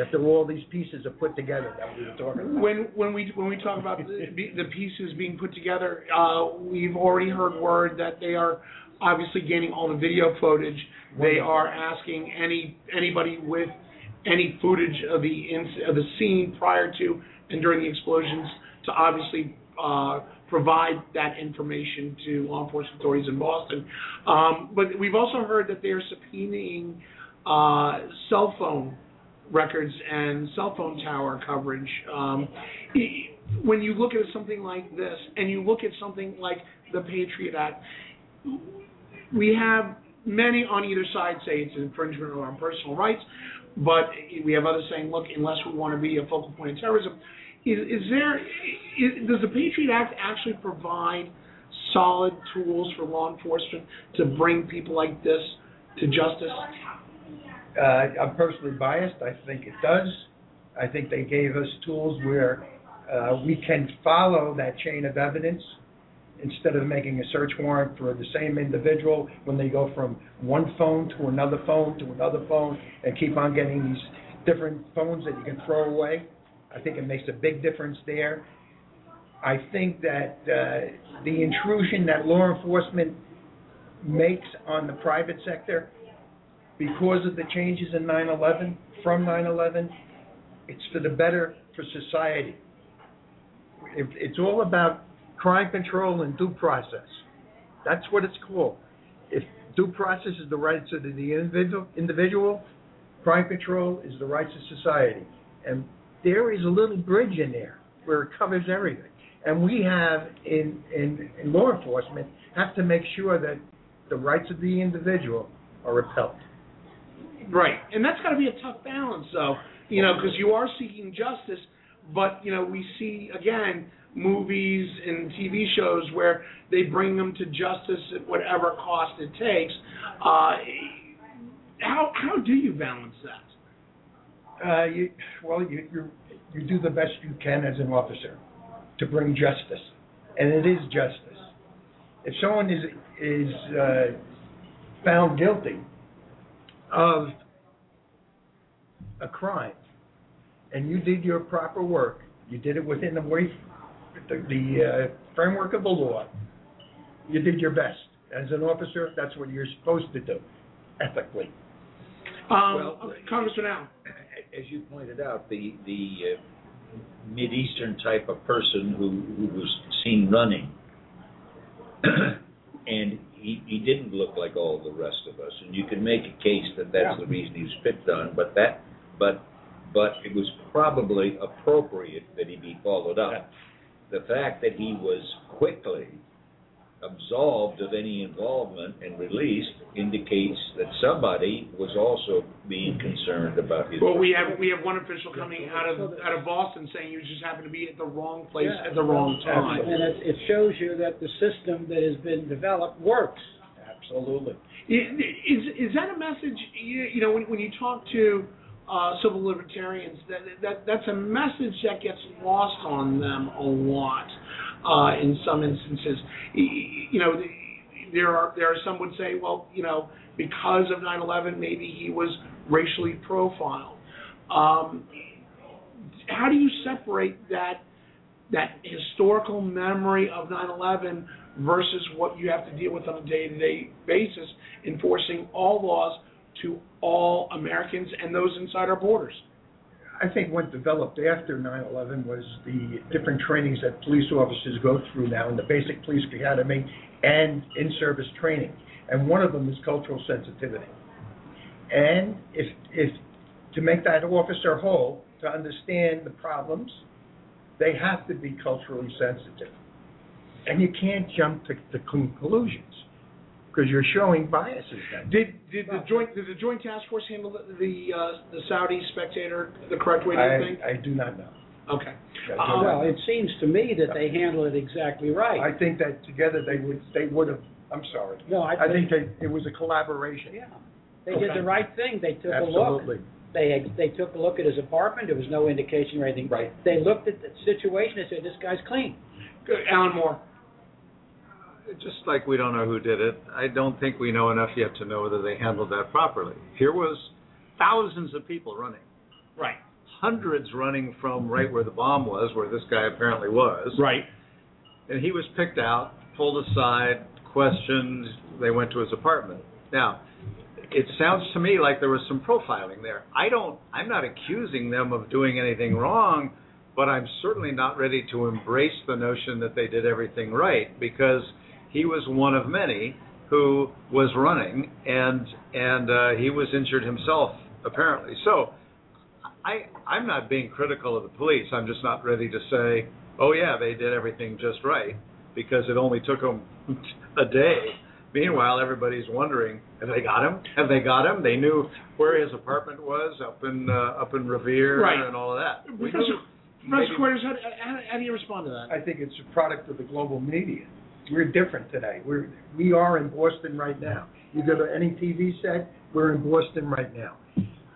Speaker 6: after all these pieces are put together that we were talking about.
Speaker 1: When when we when we talk about the, the pieces being put together, uh, we've already heard word that they are obviously gaining all the video footage. They are asking any anybody with any footage of the of the scene prior to and during the explosions to obviously uh, provide that information to law enforcement authorities in Boston. Um, but we've also heard that they are subpoenaing uh, cell phone records and cell phone tower coverage. Um, when you look at something like this, and you look at something like the Patriot Act, we have many on either side say it's an infringement of our personal rights, but we have others saying, look, unless we want to be a focal point of terrorism, is, is there? Is, does the Patriot Act actually provide solid tools for law enforcement to bring people like this to justice?
Speaker 6: Uh, I'm personally biased. I think it does. I think they gave us tools where uh, we can follow that chain of evidence instead of making a search warrant for the same individual when they go from one phone to another phone to another phone and keep on getting these different phones that you can throw away. I think it makes a big difference there. I think that uh, the intrusion that law enforcement makes on the private sector because of the changes in 9/11 from 9/11, it's for the better for society. It, it's all about crime control and due process. That's what it's called. If due process is the rights of the individual, individual, crime control is the rights of society. And there is a little bridge in there where it covers everything. And we have in, in, in law enforcement have to make sure that the rights of the individual are upheld.
Speaker 1: Right, and that's got to be a tough balance, though. You know, because you are seeking justice, but you know we see again movies and TV shows where they bring them to justice at whatever cost it takes. Uh, how how do you balance that?
Speaker 6: Uh, you, well, you, you you do the best you can as an officer to bring justice, and it is justice. If someone is is uh, found guilty of a crime, and you did your proper work, you did it within the way the, the uh, framework of the law. You did your best as an officer. That's what you're supposed to do, ethically.
Speaker 1: Um,
Speaker 4: Well,
Speaker 1: Congressman Allen.
Speaker 4: As you pointed out, the the uh, Mideastern type of person who, who was seen running, and he, he didn't look like all the rest of us, and you can make a case that that's the reason he was picked on, but that, but, but it was probably appropriate that he be followed up. The fact that he was quickly absolved of any involvement and released indicates that somebody was also being concerned about his.
Speaker 1: Well, we have we have one official coming out of out of Boston saying you just happened to be at the wrong place at the wrong time.
Speaker 2: And it, it shows you that the system that has been developed works.
Speaker 6: Absolutely.
Speaker 1: Is is that a message? You, you know, when when you talk to uh, civil libertarians, that that that's a message that gets lost on them a lot. Uh, in some instances, you know, there are there are some would say, well, you know, because of 9/11, maybe he was racially profiled. Um, how do you separate that that historical memory of 9/11 versus what you have to deal with on a day-to-day basis, enforcing all laws to all Americans and those inside our borders?
Speaker 6: I think what developed after 9/11 was the different trainings that police officers go through now in the basic police academy and in-service training, and one of them is cultural sensitivity. And if if to make that officer whole, to understand the problems, they have to be culturally sensitive, and you can't jump to, to conclusions because you're showing biases. Then.
Speaker 1: Did did the joint did the joint task force handle the the, uh, the Saudi spectator the correct way? Do you think?
Speaker 6: I, I do not know.
Speaker 1: Okay.
Speaker 6: I
Speaker 1: Um,
Speaker 6: not
Speaker 2: Well,
Speaker 6: know.
Speaker 2: it seems to me that they handle it exactly right.
Speaker 6: I think that together they would they would have. I'm sorry.
Speaker 2: No, I
Speaker 6: I think they, it was a collaboration.
Speaker 2: Yeah, they did the right thing. They took a look.
Speaker 6: Absolutely.
Speaker 2: They, they took a look at his apartment. There was no indication or anything.
Speaker 6: Right.
Speaker 2: They looked at the situation and said, this guy's clean.
Speaker 1: Good. Alan Moore.
Speaker 3: Just like we don't know who did it, I don't think we know enough yet to know whether they handled that properly. Here was thousands of people running,
Speaker 1: Right.
Speaker 3: hundreds running from right where the bomb was, where this guy apparently was.
Speaker 1: Right.
Speaker 3: And he was picked out, pulled aside, questioned. They went to his apartment. Now, it sounds to me like there was some profiling there. I don't. I'm not accusing them of doing anything wrong, but I'm certainly not ready to embrace the notion that they did everything right because he was one of many who was running and and uh, he was injured himself apparently. So I I'm not being critical of the police. I'm just not ready to say, oh yeah, they did everything just right because it only took them a day. Meanwhile, everybody's wondering, have they got him? Have they got him? They knew where his apartment was up in uh, up in Revere
Speaker 1: Right.
Speaker 3: and all of that. We
Speaker 1: Professor, Professor Kuiters, how, how, how do you respond to that?
Speaker 6: I think it's a product of the global media. We're different today. We're we are in Boston right now. You go to any TV set, we're in Boston right now.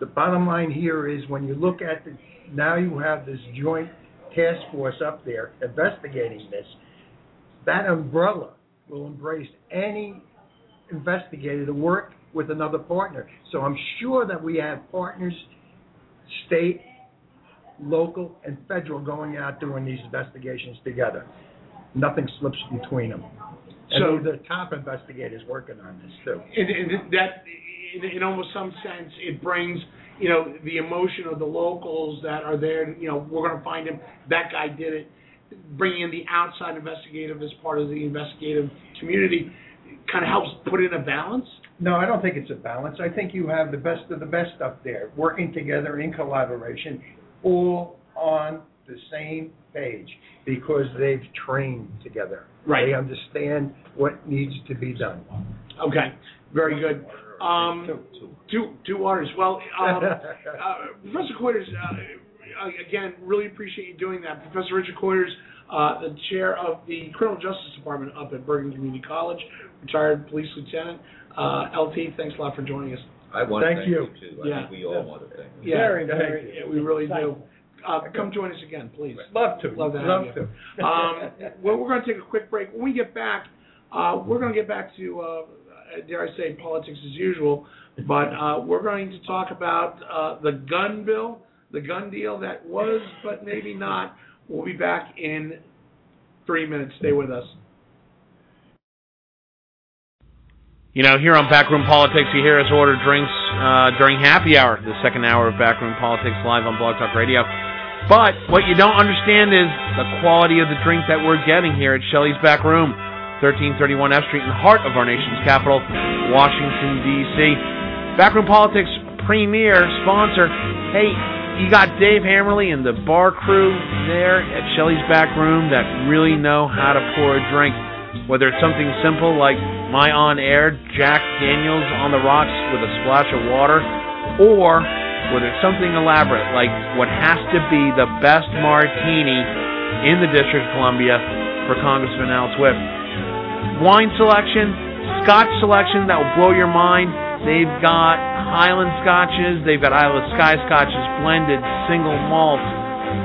Speaker 6: The bottom line here is when you look at the now you have this joint task force up there investigating this. That umbrella will embrace any investigator to work with another partner. So I'm sure that we have partners, state, local, and federal going out doing these investigations together. Nothing slips between them.
Speaker 1: So-
Speaker 6: the top investigators working on this too.
Speaker 1: And, and that, in, in almost some sense, it brings, you know, the emotion of the locals that are there. You know, we're going to find him. That guy did it. Bringing in the outside investigative as part of the investigative community kind of helps put in a balance.
Speaker 6: No, I don't think it's a balance. I think you have the best of the best up there, working together in collaboration, all on the same page because they've trained together.
Speaker 1: Right.
Speaker 6: They understand what needs to be done.
Speaker 1: Okay, very good. Um, two two waters. Well, um, uh, Professor Kuiters, uh, again, really appreciate you doing that. Professor Richard Kuiters, uh, the chair of the Criminal Justice Department up at Bergen Community College, retired police lieutenant. Uh, LT, thanks a lot for joining us.
Speaker 4: I want to
Speaker 6: Thank
Speaker 4: thank
Speaker 6: you.
Speaker 4: you too. I
Speaker 1: Yeah.
Speaker 4: think we all want to thank you.
Speaker 1: Yeah,
Speaker 2: Very,
Speaker 6: thank
Speaker 2: very.
Speaker 1: yeah, we really do.
Speaker 2: Insightful.
Speaker 1: Uh, come join us again, please.
Speaker 6: Love to.
Speaker 1: Love to
Speaker 6: Love
Speaker 1: you.
Speaker 6: to.
Speaker 1: Um, well, we're going to take a quick break. When we get back, uh, we're going to get back to, uh, dare I say, politics as usual. But uh, we're going to talk about uh, the gun bill, the gun deal that was, but maybe not. We'll be back in three minutes. Stay with us.
Speaker 5: You know, here on Backroom Politics, you hear us order drinks uh, during happy hour, the second hour of Backroom Politics live on Blog Talk Radio. But what you don't understand is the quality of the drink that we're getting here at Shelley's Back Room, 1331 F Street, in the heart of our nation's capital, Washington, D.C. Backroom Politics premier sponsor. Hey, you got Dave Hammerly and the bar crew there at Shelley's Back Room that really know how to pour a drink. Whether it's something simple like my on air Jack Daniels on the rocks with a splash of water, or whether it's something elaborate like what has to be the best martini in the District of Columbia for Congressman Al Swift. Wine selection, Scotch selection that will blow your mind. They've got Highland Scotches, they've got Isle of Skye Scotches, blended, single malt,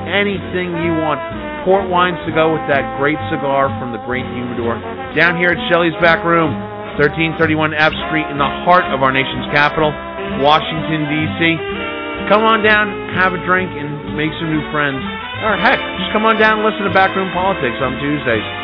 Speaker 5: anything you want port wines to go with that great cigar from the Great Humidor. Down here at Shelley's Back Room, 1331 F Street, in the heart of our nation's capital, Washington, D.C. Come on down, have a drink, and make some new friends. Or heck, just come on down and listen to Backroom Politics on Tuesdays.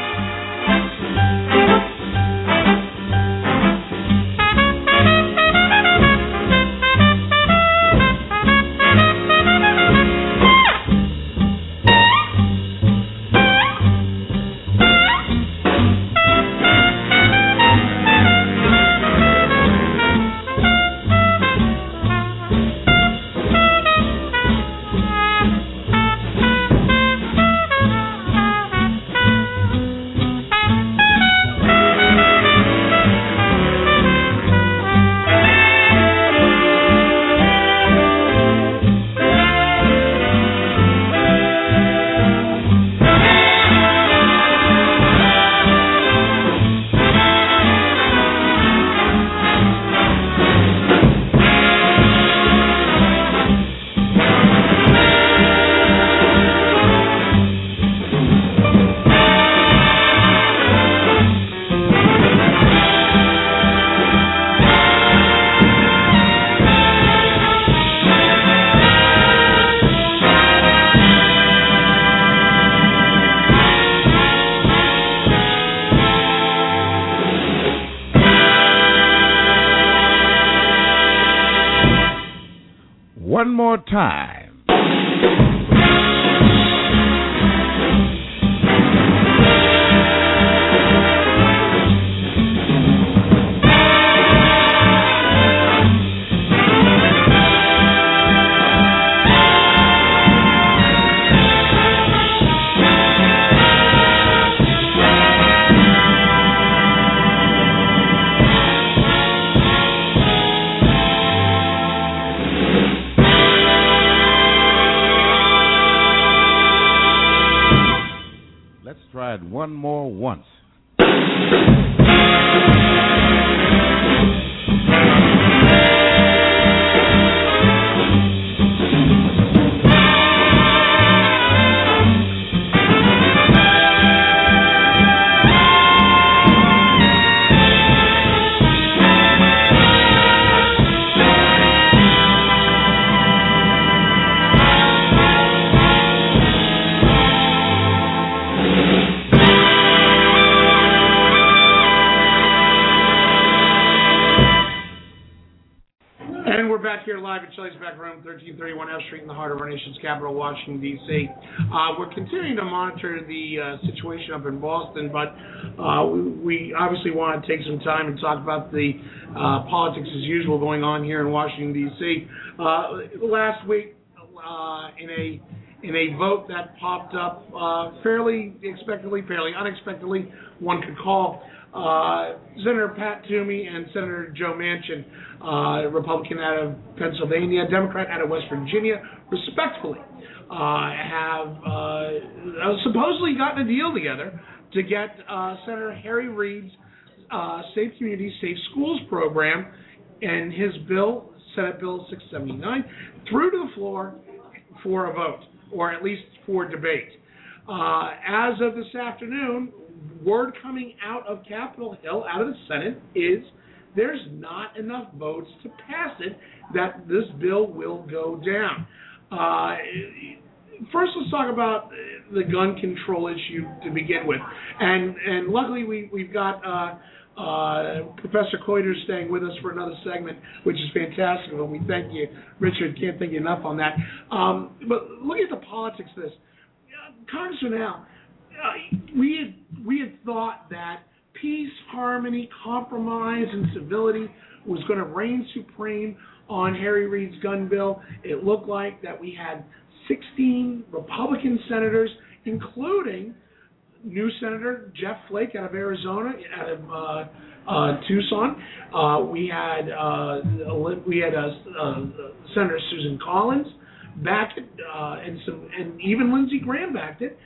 Speaker 1: 1331 F Street in the heart of our nation's capital, Washington, D.C. Uh, we're continuing to monitor the uh, situation up in Boston, but uh, we, obviously want to take some time and talk about the uh, politics as usual going on here in Washington, D.C. Uh, last week, uh, in a in a vote that popped up fairly expectedly, fairly unexpectedly, one could call. Senator Pat Toomey and Senator Joe Manchin, uh, Republican out of Pennsylvania, Democrat out of West Virginia, respectfully, uh, have uh, supposedly gotten a deal together to get uh, Senator Harry Reid's uh, Safe Communities, Safe Schools program and his bill, Senate Bill 679, through to the floor for a vote, or at least for debate. Uh, as of this afternoon, word coming out of Capitol Hill, out of the Senate, is there's not enough votes to pass it that this bill will go down. Uh, first, let's talk about the gun control issue to begin with, and and luckily we we've got. Uh, uh, Professor Kuiter staying with us for another segment, which is fantastic, and we thank you, Richard. Can't thank you enough on that. Um, but look at the politics of this, uh, Congressman Al. Uh, we had we had thought that peace, harmony, compromise, and civility was going to reign supreme on Harry Reid's gun bill. It looked like that we had 16 Republican senators, including new Senator Jeff Flake out of Arizona, out of uh, uh, Tucson. Uh, we had uh, we had uh, Senator Susan Collins backed it, uh, and some and even Lindsey Graham backed it.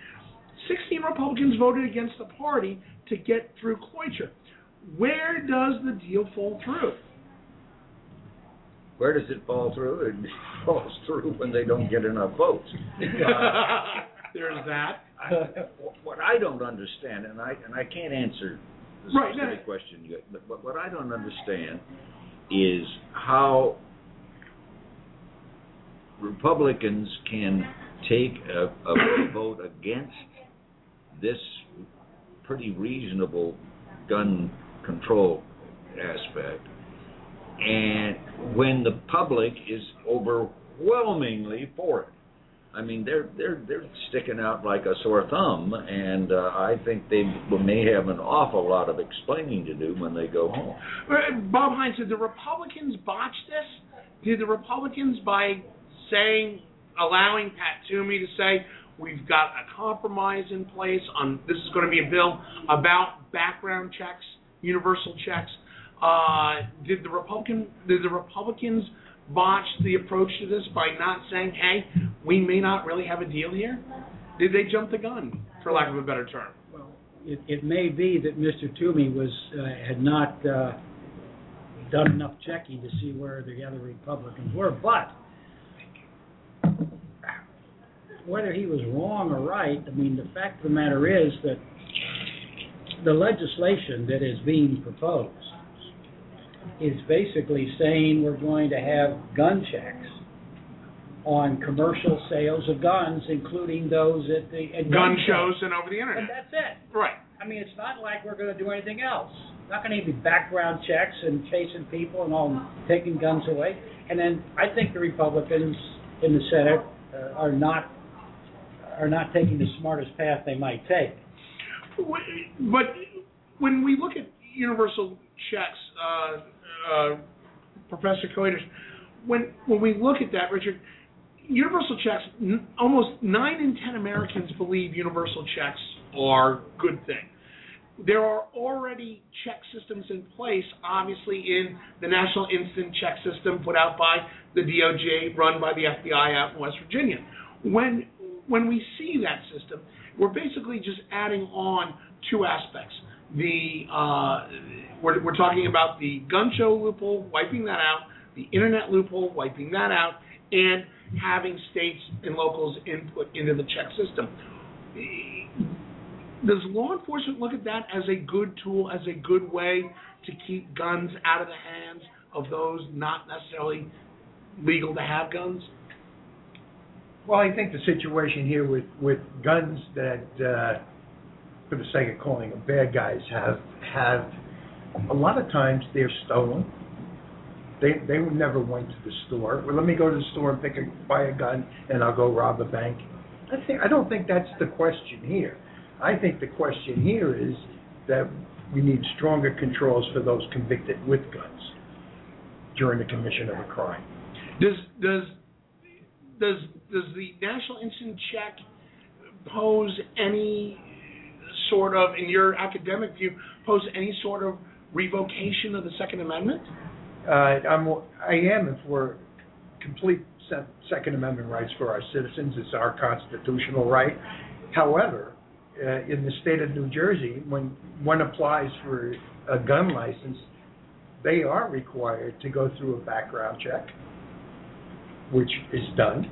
Speaker 1: 16 Republicans voted against the party to get through cloture. Where does the deal fall through?
Speaker 4: Where does it fall through? It falls through when they don't get enough votes.
Speaker 1: There's that.
Speaker 4: I- What I don't understand, and I, and I can't answer the
Speaker 1: Right, no.
Speaker 4: question you, but, but what I don't understand is how Republicans can take a, a vote against this pretty reasonable gun control aspect, and when the public is overwhelmingly for it. I mean, they're they're they're sticking out like a sore thumb, and uh, I think they may have an awful lot of explaining to do when they go home.
Speaker 1: Bob Hines, did the Republicans botch this? Did the Republicans, by saying, allowing Pat Toomey to say, we've got a compromise in place on this is going to be a bill about background checks, universal checks. Uh, did the Republican did the Republicans botch the approach to this by not saying, hey, we may not really have a deal here? Did they jump the gun, for lack of a better term?
Speaker 2: Well, it, it may be that Mr. Toomey was, uh, had not, uh, done enough checking to see where the other Republicans were, but whether he was wrong or right, I mean, the fact of the matter is that the legislation that is being proposed is basically saying we're going to have gun checks on commercial sales of guns, including those at the at
Speaker 1: Gun shows and over the internet.
Speaker 2: And that's it.
Speaker 1: Right.
Speaker 2: I mean, it's not like we're going to do anything else. not going to be background checks and chasing people and all taking guns away. And then I think the Republicans in the Senate uh, are not are not taking the smartest path they might take.
Speaker 1: But when we look at universal checks, uh, uh, Professor Kuiters, when when we look at that, Richard, universal checks, n- almost nine in ten Americans believe universal checks are a good thing. There are already check systems in place, obviously in the National Instant Check System put out by the DOJ, run by the FBI out in West Virginia. When when we see that system, we're basically just adding on two aspects. The uh, we're, we're talking about the gun show loophole, wiping that out, the internet loophole, wiping that out, and having states and locals input into the check system. Does law enforcement look at that as a good tool, as a good way to keep guns out of the hands of those not necessarily legal to have guns?
Speaker 6: Well, I think the situation here with, with guns that, uh, for the sake of calling them bad guys, have have a lot of times they're stolen. They they never went to the store. Well, let me go to the store and pick a buy a gun, and I'll go rob a bank. I think I don't think that's the question here. I think the question here is that we need stronger controls for those convicted with guns during the commission of a crime.
Speaker 1: Does does does does the National Instant Check pose any sort of, in your academic view, pose any sort of revocation of the Second Amendment?
Speaker 6: Uh, I'm, I am for complete se- Second Amendment rights for our citizens. It's our constitutional right. However, uh, in the state of New Jersey, when one applies for a gun license, they are required to go through a background check, which is done.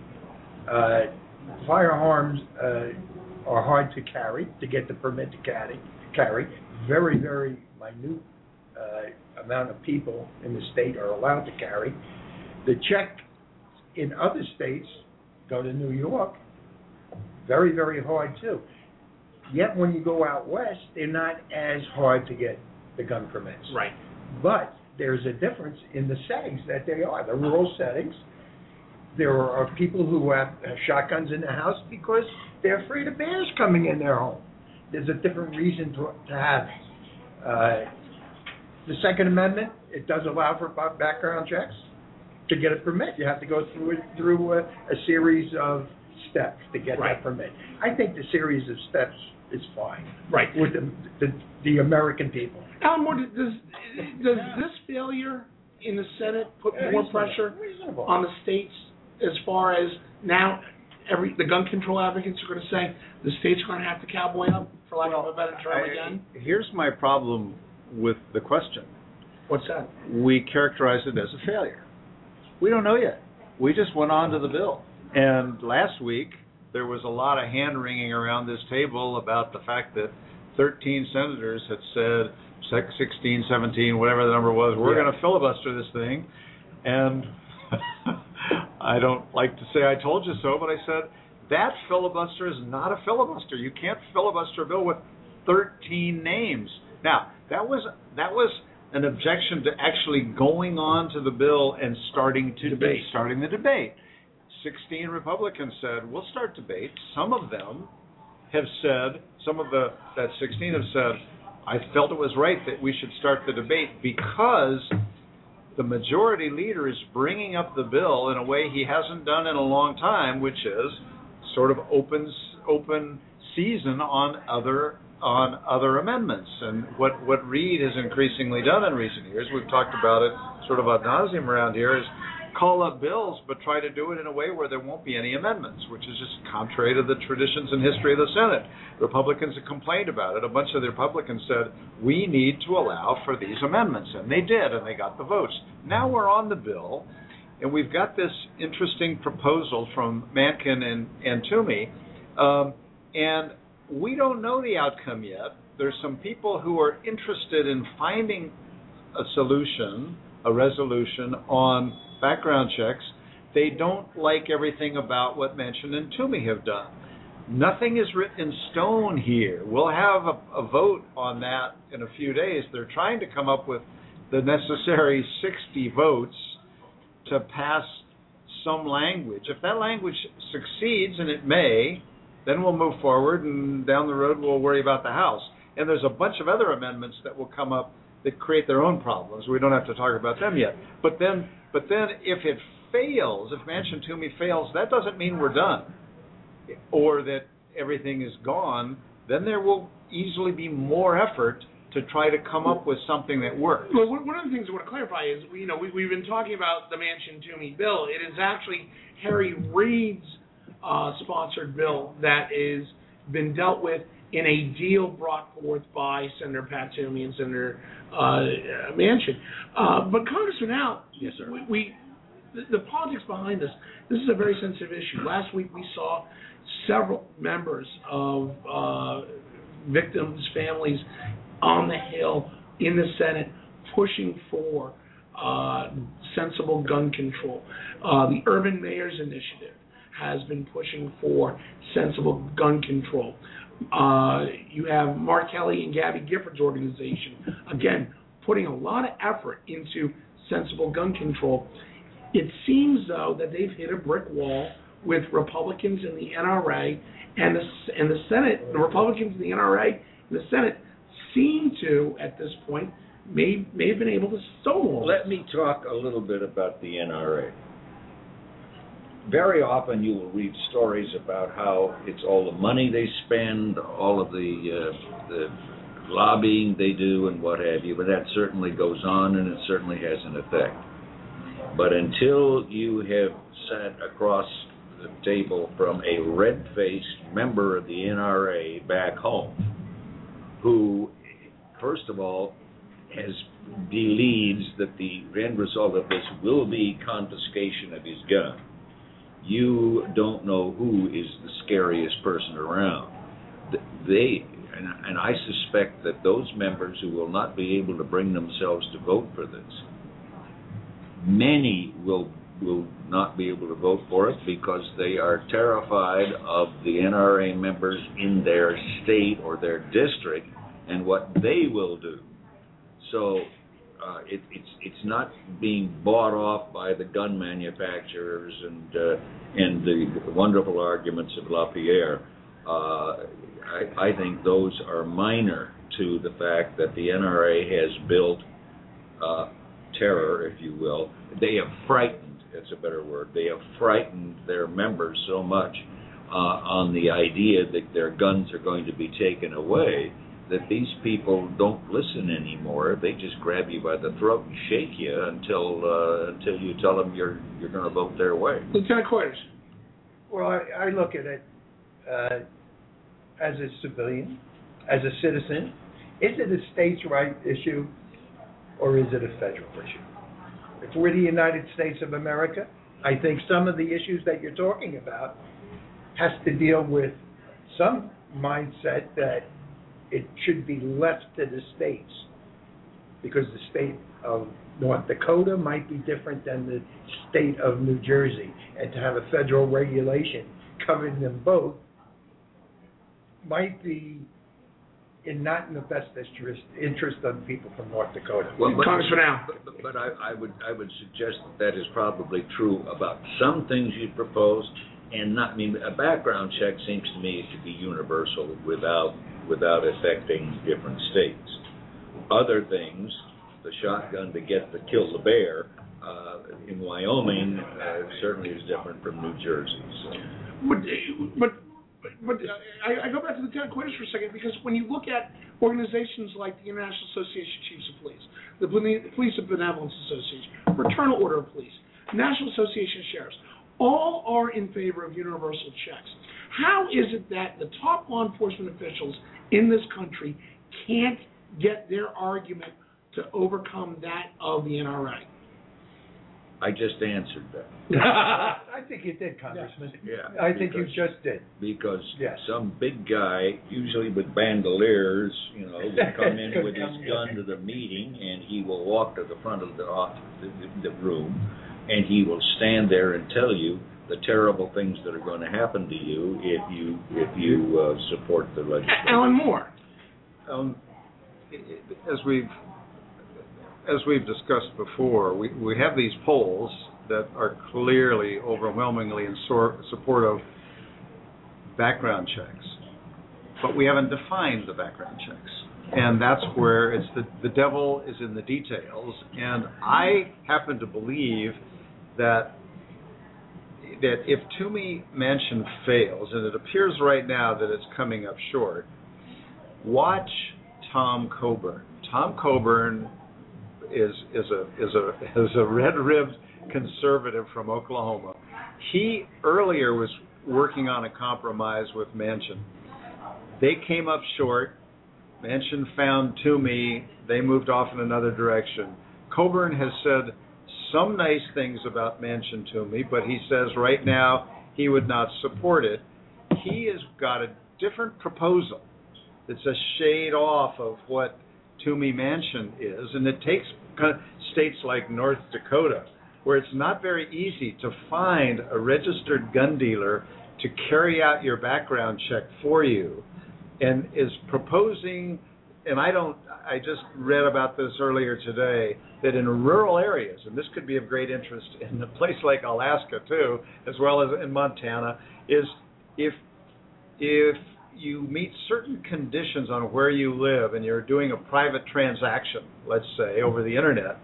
Speaker 6: Uh, firearms uh, are hard to carry to get the permit to carry. Carry very very minute uh, amount of people in the state are allowed to carry. The check in other states, go to New York, very very hard too. Yet when you go out west, they're not as hard to get the gun permits.
Speaker 1: Right.
Speaker 6: But there's a difference in the settings that they are. The rural settings, there are people who have shotguns in the house because they're afraid of bears coming in their home. There's a different reason to, to have it. Uh, the Second Amendment, it does allow for background checks. To get a permit, you have to go through through a, a series of steps to get
Speaker 1: Right.
Speaker 6: that permit. I think the series of steps is fine
Speaker 1: Right.
Speaker 6: with the the, the American people.
Speaker 1: Alan Moore, does does this failure in the Senate put more pressure
Speaker 6: Reasonable.
Speaker 1: on the states as far as now every the gun control advocates are going to say the states are going to have to cowboy up, for lack of a better term, again?
Speaker 3: Here's my problem with the question.
Speaker 1: What's that?
Speaker 3: We characterize it as a failure. We don't know yet. We just went on to the bill. And last week, there was a lot of hand wringing around this table about the fact that 13 senators had said, 16, 17, whatever the number was, we're
Speaker 6: Yeah.
Speaker 3: going to filibuster this thing. And I don't like to say I told you so, but I said, that filibuster is not a filibuster. You can't filibuster a bill with 13 names. Now, that was that was an objection to actually going on to the bill and starting to
Speaker 1: Debate.
Speaker 3: starting the debate. 16 Republicans said, "We'll start debate." Some of them have said, some of the that 16 have said, "I felt it was right that we should start the debate because the majority leader is bringing up the bill in a way he hasn't done in a long time, which is sort of opens open season on other on other amendments. And what what Reid has increasingly done in recent years, we've talked about it sort of ad nauseum around here, is call up bills but try to do it in a way where there won't be any amendments, which is just contrary to the traditions and history of the Senate. Republicans have complained about it. A bunch of the Republicans said, we need to allow for these amendments. And they did, and they got the votes. Now we're on the bill, and we've got this interesting proposal from Manchin and, and Toomey. Um, and we don't know the outcome yet. There's some people who are interested in finding a solution, a resolution on background checks. They don't like everything about what Manchin and Toomey have done. nothing is written in stone here. We'll have a, a vote on that in a few days. They're trying to come up with the necessary 60 votes to pass some language. If that language succeeds, and it may, then we'll move forward, and down the road we'll worry about the House. And there's a bunch of other amendments that will come up that create their own problems. We don't have to talk about them yet. But then, but then, if it fails, if Manchin Toomey fails, that doesn't mean we're done, or that everything is gone. Then there will easily be more effort to try to come up with something that works.
Speaker 1: Well, one of the things I want to clarify is, you know, we, we've been talking about the Manchin Toomey bill. It is actually Harry Reid's uh, sponsored bill that is been dealt with in a deal brought forth by Senator Pat Toomey and Senator uh, Manchin. Uh, but Congressman Al,
Speaker 4: Yes, sir.
Speaker 1: we, we the, the politics behind this. This is a very sensitive issue. Last week we saw several members of uh, victims' families on the Hill in the Senate pushing for uh, sensible gun control. Uh, the Urban Mayors Initiative has been pushing for sensible gun control. Uh, you have Mark Kelly and Gabby Giffords' organization, again, putting a lot of effort into sensible gun control. It seems, though, that they've hit a brick wall with Republicans in the NRA and the and the Senate. The Republicans in the NRA and the Senate seem to, at this point, may may have been able to stonewall.
Speaker 4: Let me talk a little bit about the NRA. Very often you will read stories about how it's all the money they spend, all of the uh, the lobbying they do, and what have you. But that certainly goes on, and it certainly has an effect. But until you have sat across the table from a red-faced member of the NRA back home, who, first of all, has believes that the end result of this will be confiscation of his gun, you don't know who is the scariest person around. They and, and I suspect that those members who will not be able to bring themselves to vote for this, many will will not be able to vote for it because they are terrified of the NRA members in their state or their district and what they will do. So uh, it, it's it's not being bought off by the gun manufacturers and uh, and the wonderful arguments of LaPierre. Uh, I, I think those are minor to the fact that the NRA has built uh, terror, if you will. They have frightened. That's a better word. They have frightened their members so much uh, on the idea that their guns are going to be taken away that these people don't listen anymore. They just grab you by the throat and shake you until uh, until you tell them you're you're going to vote their way.
Speaker 1: Lieutenant Kuiters.
Speaker 6: Well, I, I look at it uh, as a civilian, as a citizen. Is it a states' right issue, or is it a federal issue? If we're the United States of America, I think some of the issues that you're talking about has to deal with some mindset that it should be left to the states because the state of North Dakota might be different than the state of New Jersey, and to have a federal regulation covering them both might be in not in the best interest interest of the people from North Dakota.
Speaker 4: Well, but-
Speaker 1: Congressman Al.
Speaker 4: But, but- but I, I would I would suggest that that is probably true about some things you proposed, and not I mean a background check seems to me to be universal without without affecting different states. Other things, the shotgun to get to kill the bear uh, in Wyoming uh, certainly is different from New Jersey. So.
Speaker 1: But, but, but I, I go back to the Lieutenant Kuiters for a second because when you look at organizations like the International Association of Chiefs of Police, the Police of Benevolence Association, Fraternal Order of Police, National Association of Sheriffs, all are in favor of universal checks. How is it that the top law enforcement officials in this country can't get their argument to overcome that of the NRA?
Speaker 4: I just answered that
Speaker 6: I think you did, Congressman.
Speaker 4: Yeah,
Speaker 6: I think you
Speaker 4: because-
Speaker 6: just did.
Speaker 4: because
Speaker 6: Yes.
Speaker 4: some big guy, usually with bandoliers, you know, will come in with his gun to the meeting, and he will walk to the front of the off the, the room, and he will stand there and tell you the terrible things that are going to happen to you if you if you uh, support the legislation.
Speaker 1: Alan Moore.
Speaker 3: Um, i- i- as we've as we've discussed before, we, we have these polls that are clearly overwhelmingly in sor- support of background checks, but we haven't defined the background checks, and that's where it's the the devil is in the details. And I happen to believe that that if Toomey Manchin fails, and it appears right now that it's coming up short, watch Tom Coburn. Tom Coburn is is a is a is a red ribbed conservative from Oklahoma. He earlier was working on a compromise with Manchin. They came up short. Manchin found Toomey. They moved off in another direction. Coburn has said some nice things about Manchin to me, but he says right now he would not support it. He has got a different proposal that's a shade off of what Toomey Manchin is, and it takes states like North Dakota, where it's not very easy to find a registered gun dealer to carry out your background check for you, and is proposing. And I don't. I just read about this earlier today that in rural areas, and this could be of great interest in a place like Alaska too, as well as in Montana, is if if you meet certain conditions on where you live and you're doing a private transaction, let's say over the internet,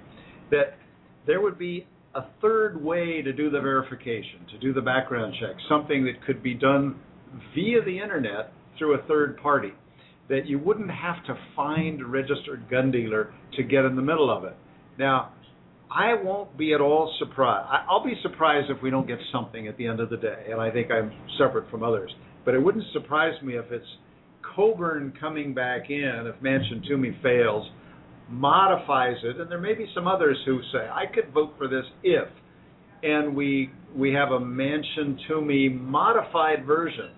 Speaker 3: that there would be a third way to do the verification, to do the background check, something that could be done via the internet through a third party, that you wouldn't have to find a registered gun dealer to get in the middle of it. Now, I won't be at all surprised. I'll be surprised if we don't get something at the end of the day, and I think I'm separate from others. But it wouldn't surprise me if it's Coburn coming back in, if Manchin Toomey fails, modifies it, and there may be some others who say, I could vote for this if, and we we have a Manchin Toomey modified version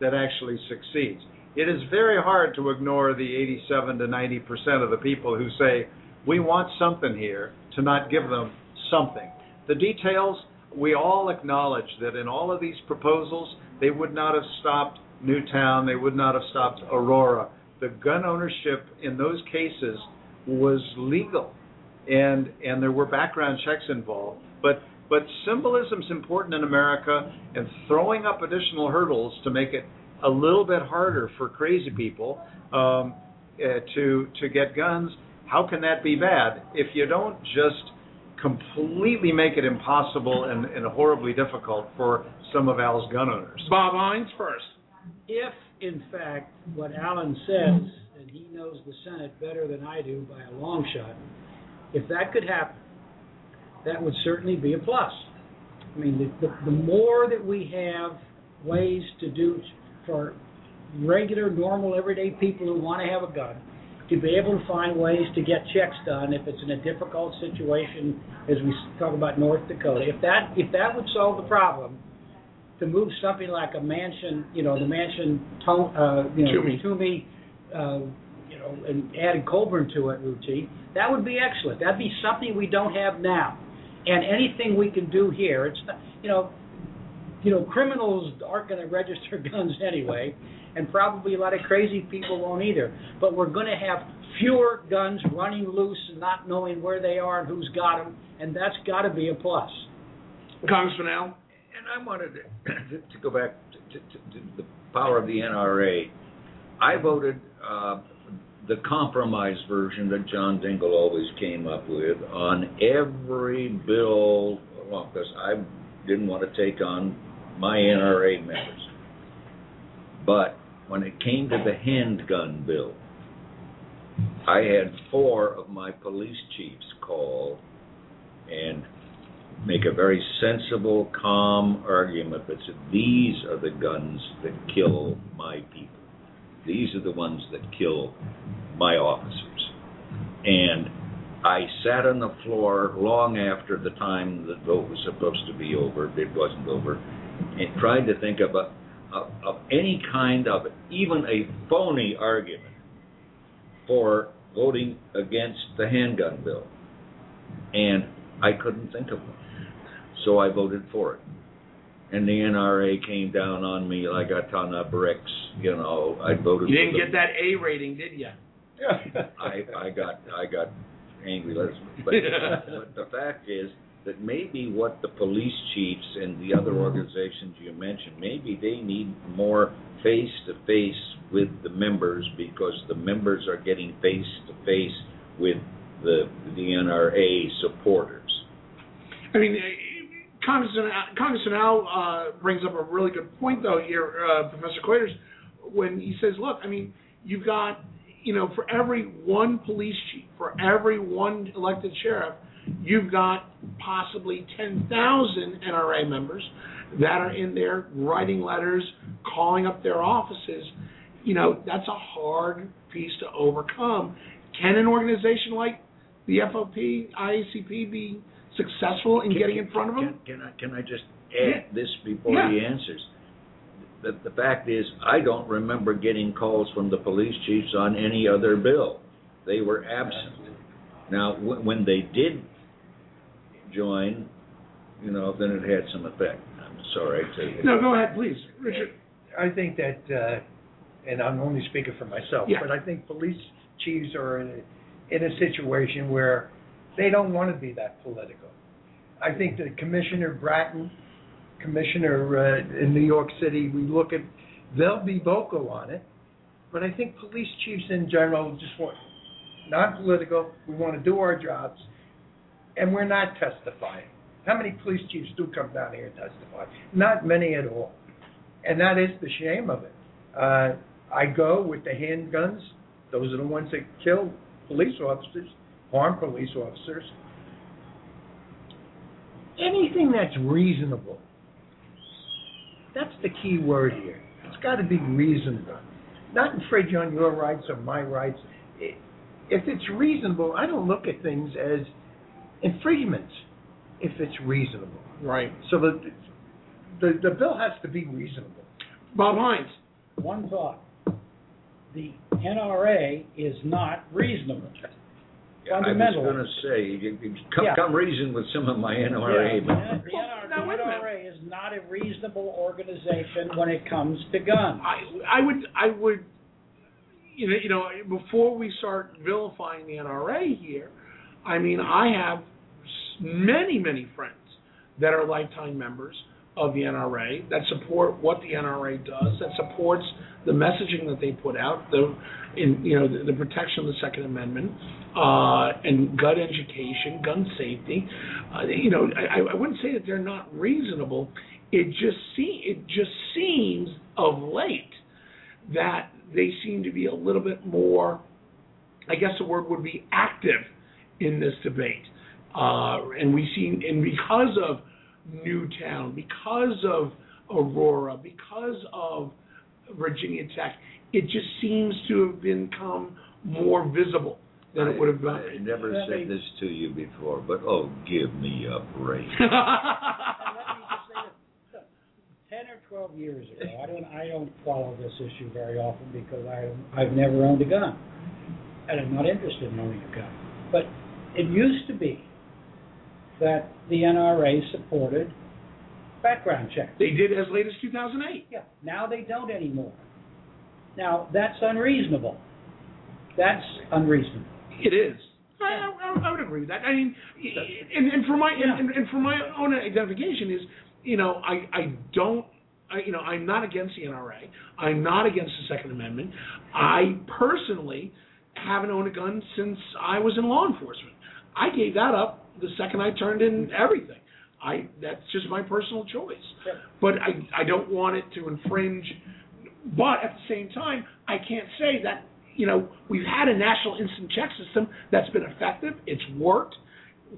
Speaker 3: that actually succeeds. It is very hard to ignore the 87 to 90 percent of the people who say we want something here to not give them something. The details we all acknowledge that in all of these proposals they would not have stopped Newtown, they would not have stopped Aurora. The gun ownership in those cases was legal, and and there were background checks involved. But but symbolism is important in America, and throwing up additional hurdles to make it a little bit harder for crazy people um, uh, to to get guns. How can that be bad if you don't just completely make it impossible and, and horribly difficult for some of Al's gun owners?
Speaker 1: Bob Hines first.
Speaker 2: If, in fact, what Alan says, and he knows the Senate better than I do by a long shot, if that could happen, that would certainly be a plus. I mean, the, the, the more that we have ways to do for regular, normal, everyday people who want to have a gun, to be able to find ways to get checks done if it's in a difficult situation, as we talk about North Dakota. If that if that would solve the problem, to move something like a Manchin, you know, the Manchin, to, uh, you know,
Speaker 1: Toomey.
Speaker 2: Toomey, uh, you know, and added Coburn to it, routine, that would be excellent. That'd be something we don't have now. And anything we can do here, it's not, you know, you know, criminals aren't going to register guns anyway, and probably a lot of crazy people won't either. But we're going to have fewer guns running loose and not knowing where they are and who's got them, and that's got to be a plus.
Speaker 1: Congressman Al.
Speaker 4: And I wanted to, to go back to, to, to the power of the NRA. I voted uh, the compromise version that John Dingell always came up with on every bill, well, because I didn't want to take on my NRA members. But when it came to the handgun bill, I had four of my police chiefs call and make a very sensible, calm argument that said, these are the guns that kill my people. These are the ones that kill my officers. And I sat on the floor long after the time the vote was supposed to be over, it wasn't over, and tried to think of, a, of, of any kind of, even a phony argument for voting against the handgun bill. And I couldn't think of one. So I voted for it. and the NRA came down on me like a ton of bricks, you know, I voted.
Speaker 1: You didn't get that A rating, did you?
Speaker 4: I, I got, I got angry, but, but the fact is that maybe what the police chiefs and the other organizations you mentioned, maybe they need more face-to-face with the members because the members are getting face-to-face with the, the NRA supporters.
Speaker 1: I mean, Congressman, Congressman Al uh, brings up a really good point, though, here, uh, Professor Kuiters, when he says, look, I mean, you've got, you know, for every one police chief, for every one elected sheriff, you've got possibly 10,000 NRA members that are in there writing letters, calling up their offices. You know, that's a hard piece to overcome. Can an organization like the FOP, IACP be successful in getting in front of them?
Speaker 4: Can, can I, can I just add this before
Speaker 1: Yeah.
Speaker 4: he answers? The, the fact is, I don't remember getting calls from the police chiefs on any other bill. They were absent. Now, when they did join, you know, then it had some effect. I'm sorry to.
Speaker 1: No, go ahead, please, Richard.
Speaker 6: I think that, uh, and I'm only speaking for myself,
Speaker 1: Yeah.
Speaker 6: but I think police chiefs are in a, in a situation where they don't want to be that political. I think that Commissioner Bratton, Commissioner uh, in New York City, we look at, they'll be vocal on it, but I think police chiefs in general just want, not political, we want to do our jobs, and we're not testifying. How many police chiefs do come down here and testify? Not many at all. And that is the shame of it. Uh, I go with the handguns. Those are the ones that kill police officers, harm police officers. Anything that's reasonable. That's the key word here. It's got to be reasonable. Not infringe on your rights or my rights. If it's reasonable, I don't look at things as infringements if it's reasonable.
Speaker 1: Right.
Speaker 6: So the, the, the bill has to be reasonable.
Speaker 1: Bob Hines.
Speaker 2: One thought. The NRA is not reasonable.
Speaker 4: I was
Speaker 2: Fundamentally.
Speaker 4: gonna say, you, you come,
Speaker 2: Yeah.
Speaker 4: come reason with some of my NRA,
Speaker 2: Yeah,
Speaker 4: but
Speaker 2: The NRA,
Speaker 1: Now, wait a
Speaker 2: the
Speaker 1: minute.
Speaker 2: NRA is not a reasonable organization when it comes to guns.
Speaker 1: I I would I would you know you know before we start vilifying the NRA here, I mean I have many many friends that are lifetime members of the NRA that support what the NRA does that supports the messaging that they put out the in you know the, the protection of the Second Amendment uh, and gun education, gun safety. Uh, you know I, I wouldn't say that they're not reasonable. It just see it just seems of late that they seem to be a little bit more, I guess the word would be active in this debate. Uh, and we see, and because of Newtown, because of Aurora, because of Virginia Tech, it just seems to have become more visible than it would have been.
Speaker 4: I
Speaker 1: been.
Speaker 4: never
Speaker 2: Let me-
Speaker 4: said this to you before, but oh, give me a break.
Speaker 2: And let me just say this, ten or twelve years ago, I don't, I don't follow this issue very often because I, I've never owned a gun. And I'm not interested in owning a gun. But it used to be that the NRA supported background checks.
Speaker 1: they did as late as 2008.
Speaker 2: Yeah, now they don't anymore. Now, that's unreasonable. That's unreasonable.
Speaker 1: It is. I, I, I would agree with that. I mean, and, and for my and, and for my own identification is, you know, I I don't. I, you know, I'm not against the NRA. I'm not against the Second Amendment. I personally haven't owned a gun since I was in law enforcement. I gave that up the second I turned in everything. I that's just my personal choice. But I I don't want it to infringe. But at the same time, I can't say that you know we've had a national instant check system that's been effective. It's worked.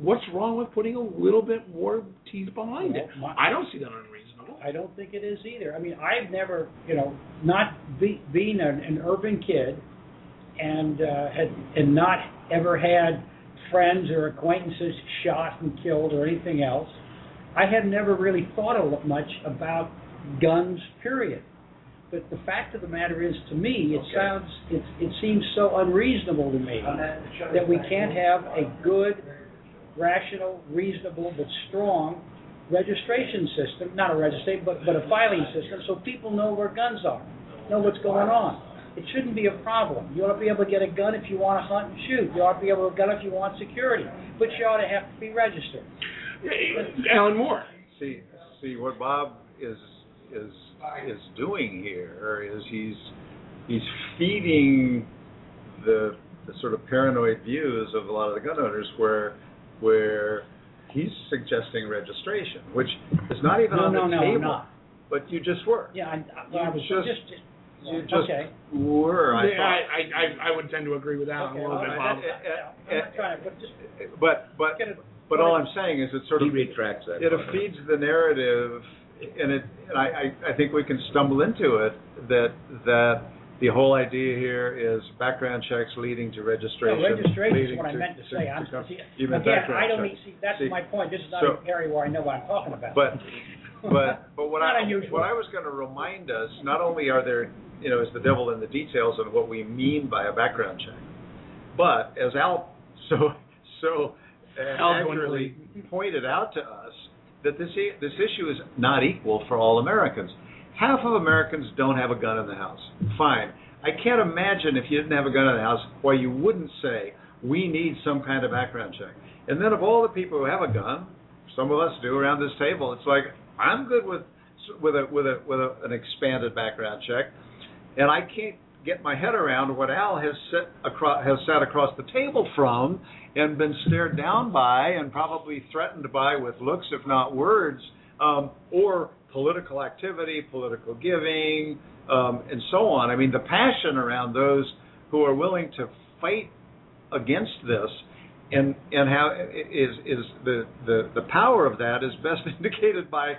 Speaker 1: What's wrong with putting a little bit more teeth behind it?
Speaker 2: My-
Speaker 1: I don't see that unreasonable.
Speaker 2: I don't think it is either. I mean, I've never, you know, not be, being an, an urban kid and uh, had, and not ever had friends or acquaintances shot and killed or anything else. I have never really thought a lot much about guns. Period. But the fact of the matter is, to me, it
Speaker 4: Okay.
Speaker 2: sounds, it, it seems so unreasonable to me that we can't have a good, rational, reasonable, but strong registration system, not a registration, but, but a filing system, so people know where guns are, know what's going on. It shouldn't be a problem. You ought to be able to get a gun if you want to hunt and shoot. You ought to be able to get a gun if you want security, but you ought to have to be registered.
Speaker 1: Alan Moore.
Speaker 3: See, see what Bob is is is doing here is he's he's feeding the the sort of paranoid views of a lot of the gun owners where where he's suggesting registration, which is not even
Speaker 2: No,
Speaker 3: on the
Speaker 2: no, no,
Speaker 3: table.
Speaker 2: I'm not.
Speaker 3: But you just were.
Speaker 2: Yeah, I,
Speaker 3: You
Speaker 2: I was
Speaker 3: just-
Speaker 2: just,
Speaker 3: You just
Speaker 2: okay.
Speaker 3: were. I
Speaker 1: Yeah,
Speaker 3: thought.
Speaker 1: I, I, I would tend to agree with Alan
Speaker 2: Okay,
Speaker 1: a little
Speaker 2: well,
Speaker 1: bit,
Speaker 2: I-
Speaker 1: Bob.
Speaker 2: I- I'm not trying to, but just
Speaker 3: But but
Speaker 2: get it.
Speaker 3: but all I'm saying is it sort
Speaker 4: He
Speaker 3: of
Speaker 4: retracts that.
Speaker 3: it
Speaker 4: part.
Speaker 3: feeds the narrative, and it. And I, I I think we can stumble into it that that the whole idea here is background checks leading to registration.
Speaker 2: No, registration is
Speaker 3: leading
Speaker 2: what I
Speaker 3: to-
Speaker 2: medon't to say. I'm,
Speaker 3: come-
Speaker 2: see,
Speaker 3: even
Speaker 2: again,
Speaker 3: background
Speaker 2: I don't
Speaker 3: checks.
Speaker 2: see, that's
Speaker 3: See,
Speaker 2: my point. This is not
Speaker 3: so-
Speaker 2: an area where I know what I'm talking about.
Speaker 3: But but but what
Speaker 2: Not
Speaker 3: I
Speaker 2: unusual.
Speaker 3: what I was going to remind us not only are there you know is the devil in the details of what we mean by a background check, but as Al so so accurately pointed out to us that this this issue is not equal for all Americans. Half of Americans don't have a gun in the house. Fine. I can't imagine if you didn't have a gun in the house why you wouldn't say we need some kind of background check. And then of all the people who have a gun, some of us do around this table. It's like I'm good with with a with a with a, an expanded background check, and I can't get my head around what Al has sit across has sat across the table from and been stared down by and probably threatened by with looks, if not words, um, or political activity, political giving, um, and so on. I mean, the passion around those who are willing to fight against this and and how is is the the the power of that is best indicated by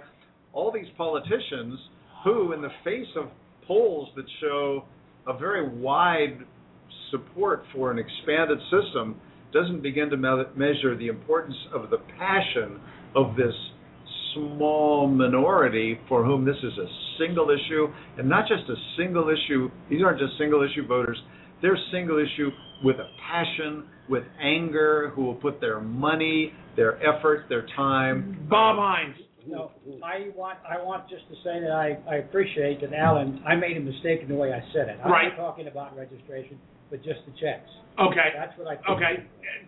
Speaker 3: all these politicians who in the face of polls that show a very wide support for an expanded system doesn't begin to me- measure the importance of the passion of this small minority for whom this is a single issue and not just a single issue these aren't just single issue voters they're single issue with a passion with anger who will put their money their effort their time
Speaker 1: Bob Hines.
Speaker 2: No, I want, I want just to say that I, I appreciate that Alan, I made a mistake in the way I said it. I'm
Speaker 1: Right.
Speaker 2: not talking about registration, but just the checks.
Speaker 1: Okay.
Speaker 2: That's what I. think.
Speaker 1: Okay.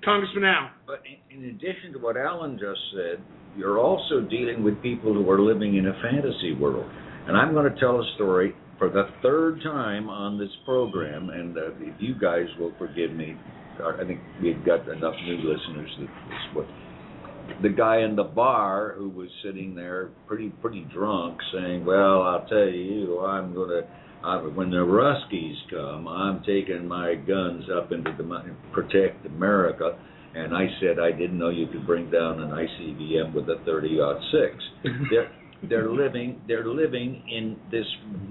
Speaker 1: Congressman Al.
Speaker 4: But in, in addition to what Alan just said, you're also dealing with people who are living in a fantasy world. And I'm going to tell a story for the third time on this program, and uh, if you guys will forgive me, uh, I think we've got enough new listeners that this what the guy in the bar who was sitting there pretty pretty drunk saying, "Well, I'll tell you, I'm going to uh, when the Ruskies come, I'm taking my guns up into the mountain protect America." And I said, I didn't know you could bring down an ICBM with a 30-06. they're they're living they're living in this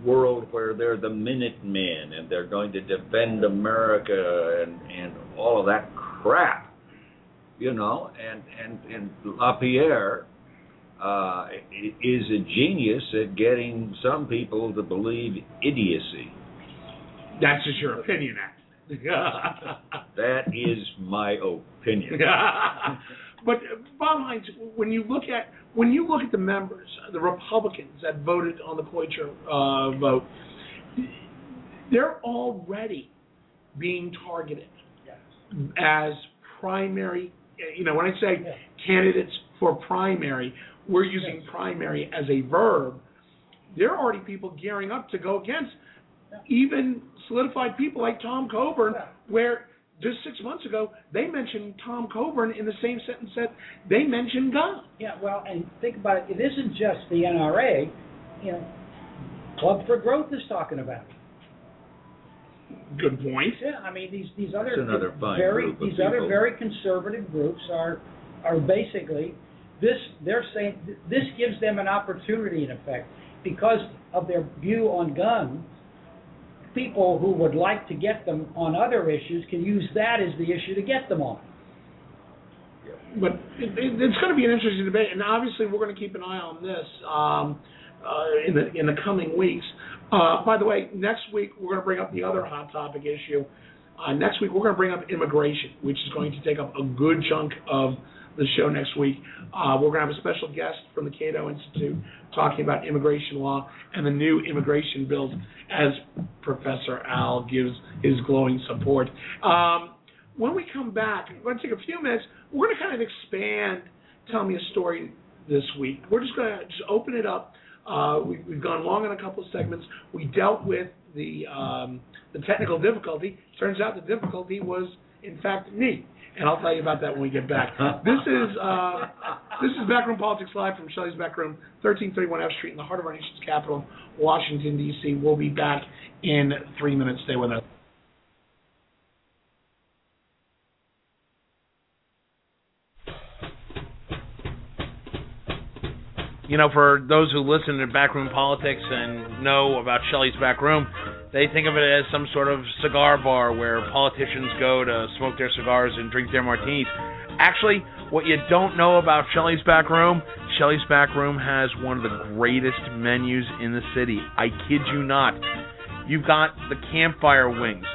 Speaker 4: world where they're the Minutemen and they're going to defend America and and all of that crap, you know. And and and LaPierre uh, is a genius at getting some people to believe idiocy.
Speaker 1: That's just your opinion, Al.
Speaker 4: That is my opinion.
Speaker 1: but uh, Bob Hines, when you look at when you look at the members, the Republicans that voted on the cloture uh, vote, they're already being targeted as primary. You know, when I say
Speaker 2: Yeah.
Speaker 1: candidates for primary, we're using primary as a verb. There are already people gearing up to go against even solidified people like Tom Coburn,
Speaker 2: Yeah.
Speaker 1: where just six months ago they mentioned Tom Coburn in the same sentence that they mentioned guns.
Speaker 2: Yeah, well, and think about it. It isn't just the NRA. You know, Club for Growth is talking about it.
Speaker 1: Good point.
Speaker 2: Yeah, I mean these these other
Speaker 4: another
Speaker 2: very
Speaker 4: group of
Speaker 2: these other very conservative groups are are basically this they're saying this gives them an opportunity in effect because of their view on guns. People who would like to get them on other issues can use that as the issue to get them on.
Speaker 1: But it, it, it's going to be an interesting debate, and obviously we're going to keep an eye on this um, uh, in the in the coming weeks. Uh, by the way, next week we're going to bring up the other hot topic issue. Uh, next week we're going to bring up immigration, which is going to take up a good chunk of the show next week. Uh, we're going to have a special guest from the Cato Institute talking about immigration law and the new immigration bills as Professor Al gives his glowing support. Um, when we come back, we're going to take a few minutes. We're going to kind of expand Tell Me a Story this week. We're just going to just open it up. Uh, we, we've gone long on a couple of segments. We dealt with the um, the technical difficulty. Turns out the difficulty was, in fact, me and I'll tell you about that when we get back. This is uh, this is Backroom Politics Live from Shelley's Backroom, 1331 F Street in the heart of our nation's capital, Washington D.C. We'll be back in three minutes. Stay with us. You know, for those who listen to Backroom Politics and know about Shelley's Backroom, they think of it as some sort of cigar bar where politicians go to smoke their cigars and drink their martinis. Actually, what you don't know about Shelley's Back Room, Shelley's Back Room has one of the greatest menus in the city. I kid you not. You've got the campfire wings,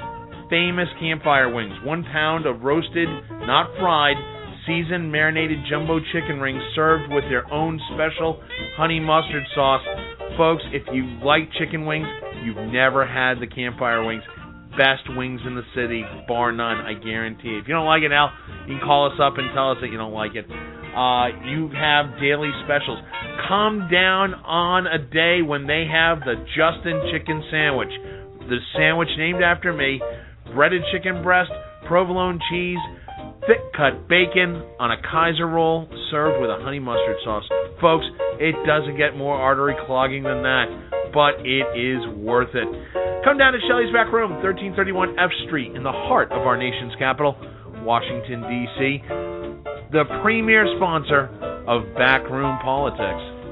Speaker 1: famous campfire wings, one pound of roasted, not fried, seasoned marinated jumbo chicken rings served with their own special honey mustard sauce. Folks, if you like chicken wings, you've never had the campfire wings. Best wings in the city, bar none, I guarantee. If you don't like it, Al, you can call us up and tell us that you don't like it. Uh, you have daily specials. Come down on a day when they have the Justin Chicken Sandwich. The sandwich named after me, breaded chicken breast, provolone cheese, thick cut bacon on a Kaiser roll served with a honey mustard sauce. Folks, it doesn't get more artery clogging than that, but it is worth it. Come down to Shelley's Back Room, 1331 F Street, in the heart of our nation's capital, Washington, D.C., the premier sponsor of Backroom Politics.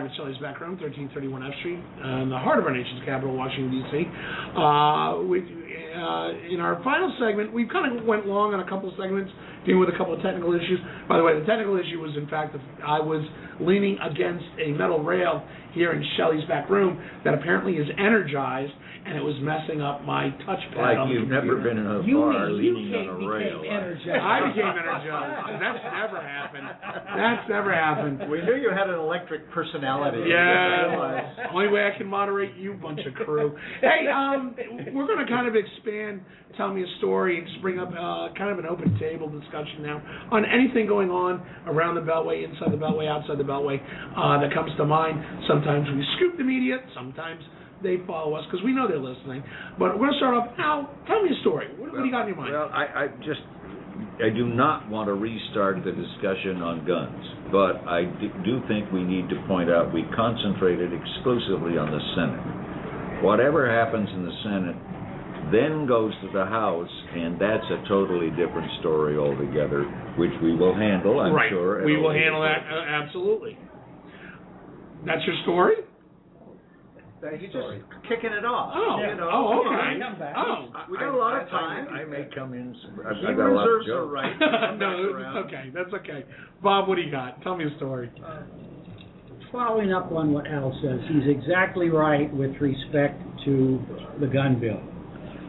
Speaker 1: Here Shelley's Back Room, 1331 F Street, uh, in the heart of our nation's capital, Washington, D.C. Uh, we, uh, in our final segment, we kind of went long on a couple of segments, dealing with a couple of technical issues. By the way, the technical issue was, in fact, that I was leaning against a metal rail here in Shelley's Back Room that apparently is energized, and it was messing up my touchpad
Speaker 4: Like
Speaker 1: on the
Speaker 4: you've never
Speaker 1: computer.
Speaker 4: been in a
Speaker 2: You
Speaker 4: bar
Speaker 2: mean you
Speaker 4: leaning
Speaker 2: came,
Speaker 4: on a
Speaker 2: became
Speaker 4: rail.
Speaker 2: energized.
Speaker 1: I became energized. That's never happened. That's never happened.
Speaker 3: We knew you had an electric personality.
Speaker 1: Yeah. Only way I can moderate you bunch of crew. Hey, um, we're going to kind of expand, tell me a story, and just bring up uh, kind of an open table discussion now on anything going on around the Beltway, inside the Beltway, outside the Beltway uh, that comes to mind. Sometimes we scoop the media, sometimes they follow us because we know they're listening. But we're going to start off. Al, tell me a story. What, what do you got in your mind?
Speaker 4: Well, I, I just I do not want to restart the discussion on guns, but I do, think we need to point out we concentrated exclusively on the Senate. Whatever happens in the Senate then goes to the House, and that's a totally different story altogether, which we will handle, I'm
Speaker 1: right.
Speaker 4: sure.
Speaker 1: we will handle that uh, absolutely. That's your story?
Speaker 3: He's just kicking it off.
Speaker 1: Oh,
Speaker 3: you know.
Speaker 1: oh,
Speaker 3: Come
Speaker 1: okay.
Speaker 3: on.
Speaker 2: Come back.
Speaker 1: Oh,
Speaker 3: We got a lot of time.
Speaker 4: I, I may come in. I've,
Speaker 3: He
Speaker 4: I've got a lot of
Speaker 3: reserves the
Speaker 4: jokes.
Speaker 3: right. to come back
Speaker 1: no,
Speaker 3: around.
Speaker 1: it's okay. That's okay. Bob, what do you got? Tell me a story.
Speaker 2: Following up on what Al says, he's exactly right with respect to the gun bill.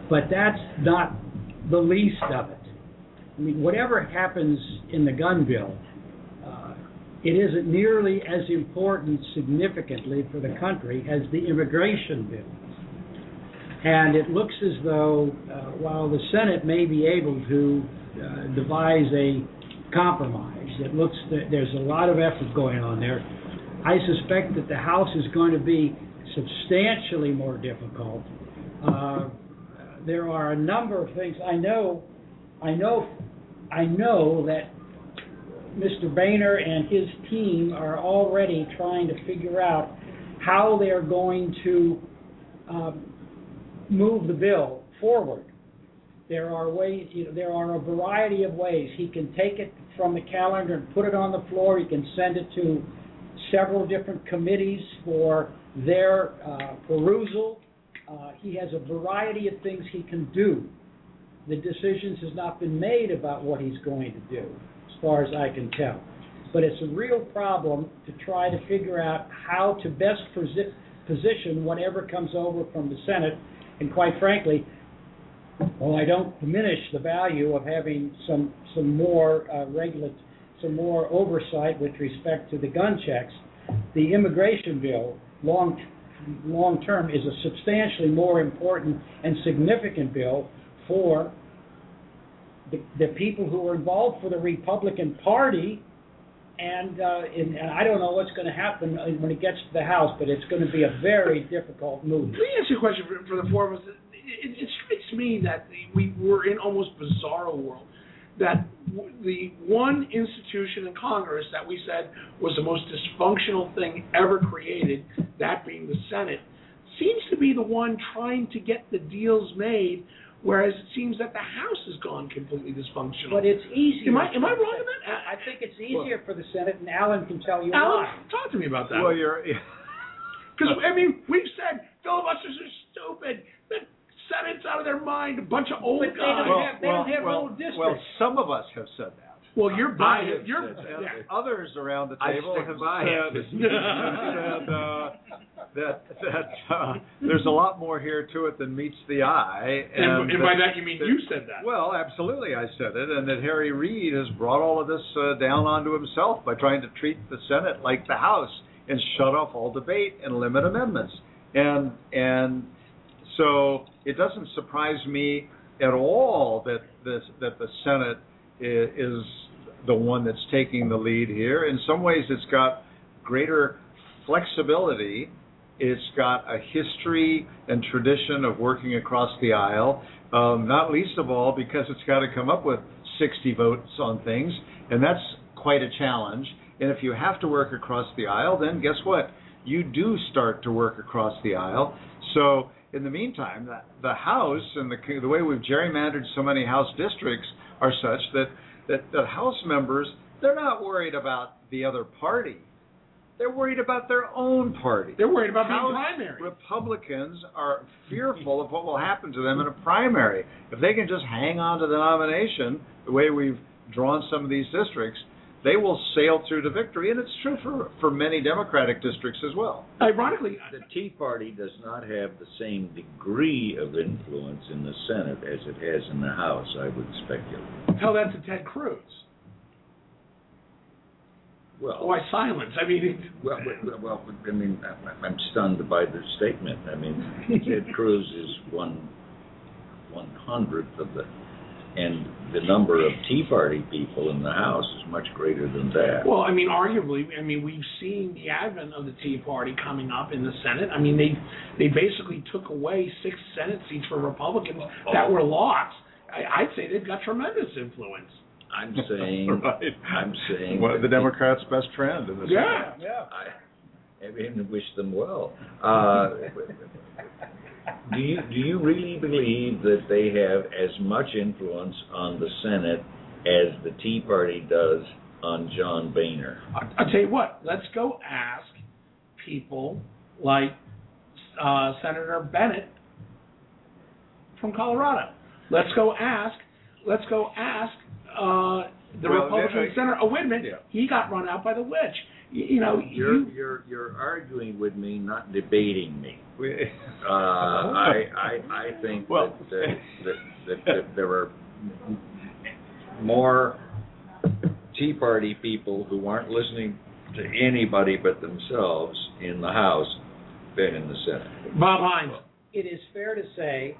Speaker 2: But that's not the least of it. I mean, whatever happens in the gun bill, uh, it isn't nearly as important significantly for the country as the immigration bill. And it looks as though, uh, while the Senate may be able to uh, devise a compromise, it looks that there's a lot of effort going on there. I suspect that the House is going to be substantially more difficult. Uh, there are a number of things. I know, I know, I know that Mr. Boehner and his team are already trying to figure out how they're going to um, move the bill forward. There are ways, you know, there are a variety of ways. He can take it from the calendar and put it on the floor. He can send it to several different committees for their uh, perusal. Uh, he has a variety of things he can do. The decisions has not been made about what he's going to do, far as I can tell. But it's a real problem to try to figure out how to best posi- position whatever comes over from the Senate. And quite frankly, while I don't diminish the value of having some some more uh, regula- some more oversight with respect to the gun checks, the immigration bill long long term is a substantially more important and significant bill for the, the people who are involved for the Republican Party. And, uh, and, and I don't know what's going to happen uh, when it gets to the House, but it's going to be a very difficult move.
Speaker 1: Let me ask you a question for, for the four of us. It, it strikes me that we we're in almost bizarro world. That the one institution in Congress that we said was the most dysfunctional thing ever created, that being the Senate, seems to be the one trying to get the deals made, whereas it seems that the House has gone completely dysfunctional.
Speaker 2: But it's easier.
Speaker 1: am I am I wrong in that?
Speaker 2: I think it's easier for the Senate, and Alan can tell you
Speaker 1: Alan,
Speaker 2: why.
Speaker 1: talk to me about that.
Speaker 3: Well, you're.
Speaker 1: Because I mean, we've said filibusters are stupid. The Senate's out of their mind. A bunch of old
Speaker 2: But they
Speaker 1: guys.
Speaker 2: don't have- they don't have
Speaker 3: well,
Speaker 2: little districts.
Speaker 3: well, some of us have said that.
Speaker 1: Well, you're
Speaker 3: I
Speaker 1: biased. You're
Speaker 3: said
Speaker 1: yeah.
Speaker 3: Others around the table
Speaker 4: stick
Speaker 3: have
Speaker 4: by
Speaker 3: said, said uh, that that uh, there's a lot more here to it than meets the eye.
Speaker 1: And, and by
Speaker 3: that-
Speaker 1: that you mean you said that.
Speaker 3: Well, absolutely, I said it, and that Harry Reid has brought all of this uh, down onto himself by trying to treat the Senate like the House and shut off all debate and limit amendments, and and so it doesn't surprise me at all that this that the Senate is, the one that's taking the lead here. In some ways, it's got greater flexibility. It's got a history and tradition of working across the aisle, um, not least of all because it's got to come up with 60 votes on things, and that's quite a challenge. And if you have to work across the aisle, then guess what? You do start to work across the aisle. So in the meantime, the, the House and the the way we've gerrymandered so many House districts are such that that the House members they're not worried about the other party. They're worried about their own party.
Speaker 1: They're worried about being
Speaker 3: House
Speaker 1: primary.
Speaker 3: Republicans are fearful of what will happen to them in a primary. If they can just hang on to the nomination, the way we've drawn some of these districts, they will sail through to victory. And it's true for, for many Democratic districts as well.
Speaker 1: Ironically,
Speaker 4: The Tea Party does not have the same degree of influence in the Senate as it has in the House, I would speculate.
Speaker 1: tell that to Ted Cruz.
Speaker 4: Well,
Speaker 1: Why silence? I mean,
Speaker 4: well, well, well, I mean, I'm- I'm stunned by the statement. I mean, Ted Cruz is one one hundredth of the, and the number of Tea Party people in the House is much greater than that.
Speaker 1: well, I mean, arguably, I mean, we've seen the advent of the Tea Party coming up in the Senate. I mean, they they basically took away six Senate seats for Republicans that were lost. I, I'd say they've got tremendous influence.
Speaker 4: I'm saying,
Speaker 3: right.
Speaker 4: I'm saying
Speaker 3: Well, the Democrats' best friend in the
Speaker 1: Yeah.
Speaker 2: Yeah.
Speaker 4: I, I mean, wish them well. Uh, do you do you really believe that they have as much influence on the Senate as the Tea Party does on John Boehner?
Speaker 1: I'll, I'll tell you what. Let's go ask people like uh, Senator Bennett from Colorado. Let's go ask. Let's go ask uh, the
Speaker 3: Well,
Speaker 1: Republican
Speaker 3: they-
Speaker 1: senator. Oh, wait a minute.
Speaker 3: Yeah.
Speaker 1: He got run out by the witch. You, you know,
Speaker 4: You're
Speaker 1: you,
Speaker 4: you're you're arguing with me, not debating me. Uh, I I I think
Speaker 3: Well-
Speaker 4: that, that, that that that there are more Tea Party people who aren't listening to anybody but themselves in the House than in the Senate.
Speaker 1: Bob Hines.
Speaker 2: It is fair to say,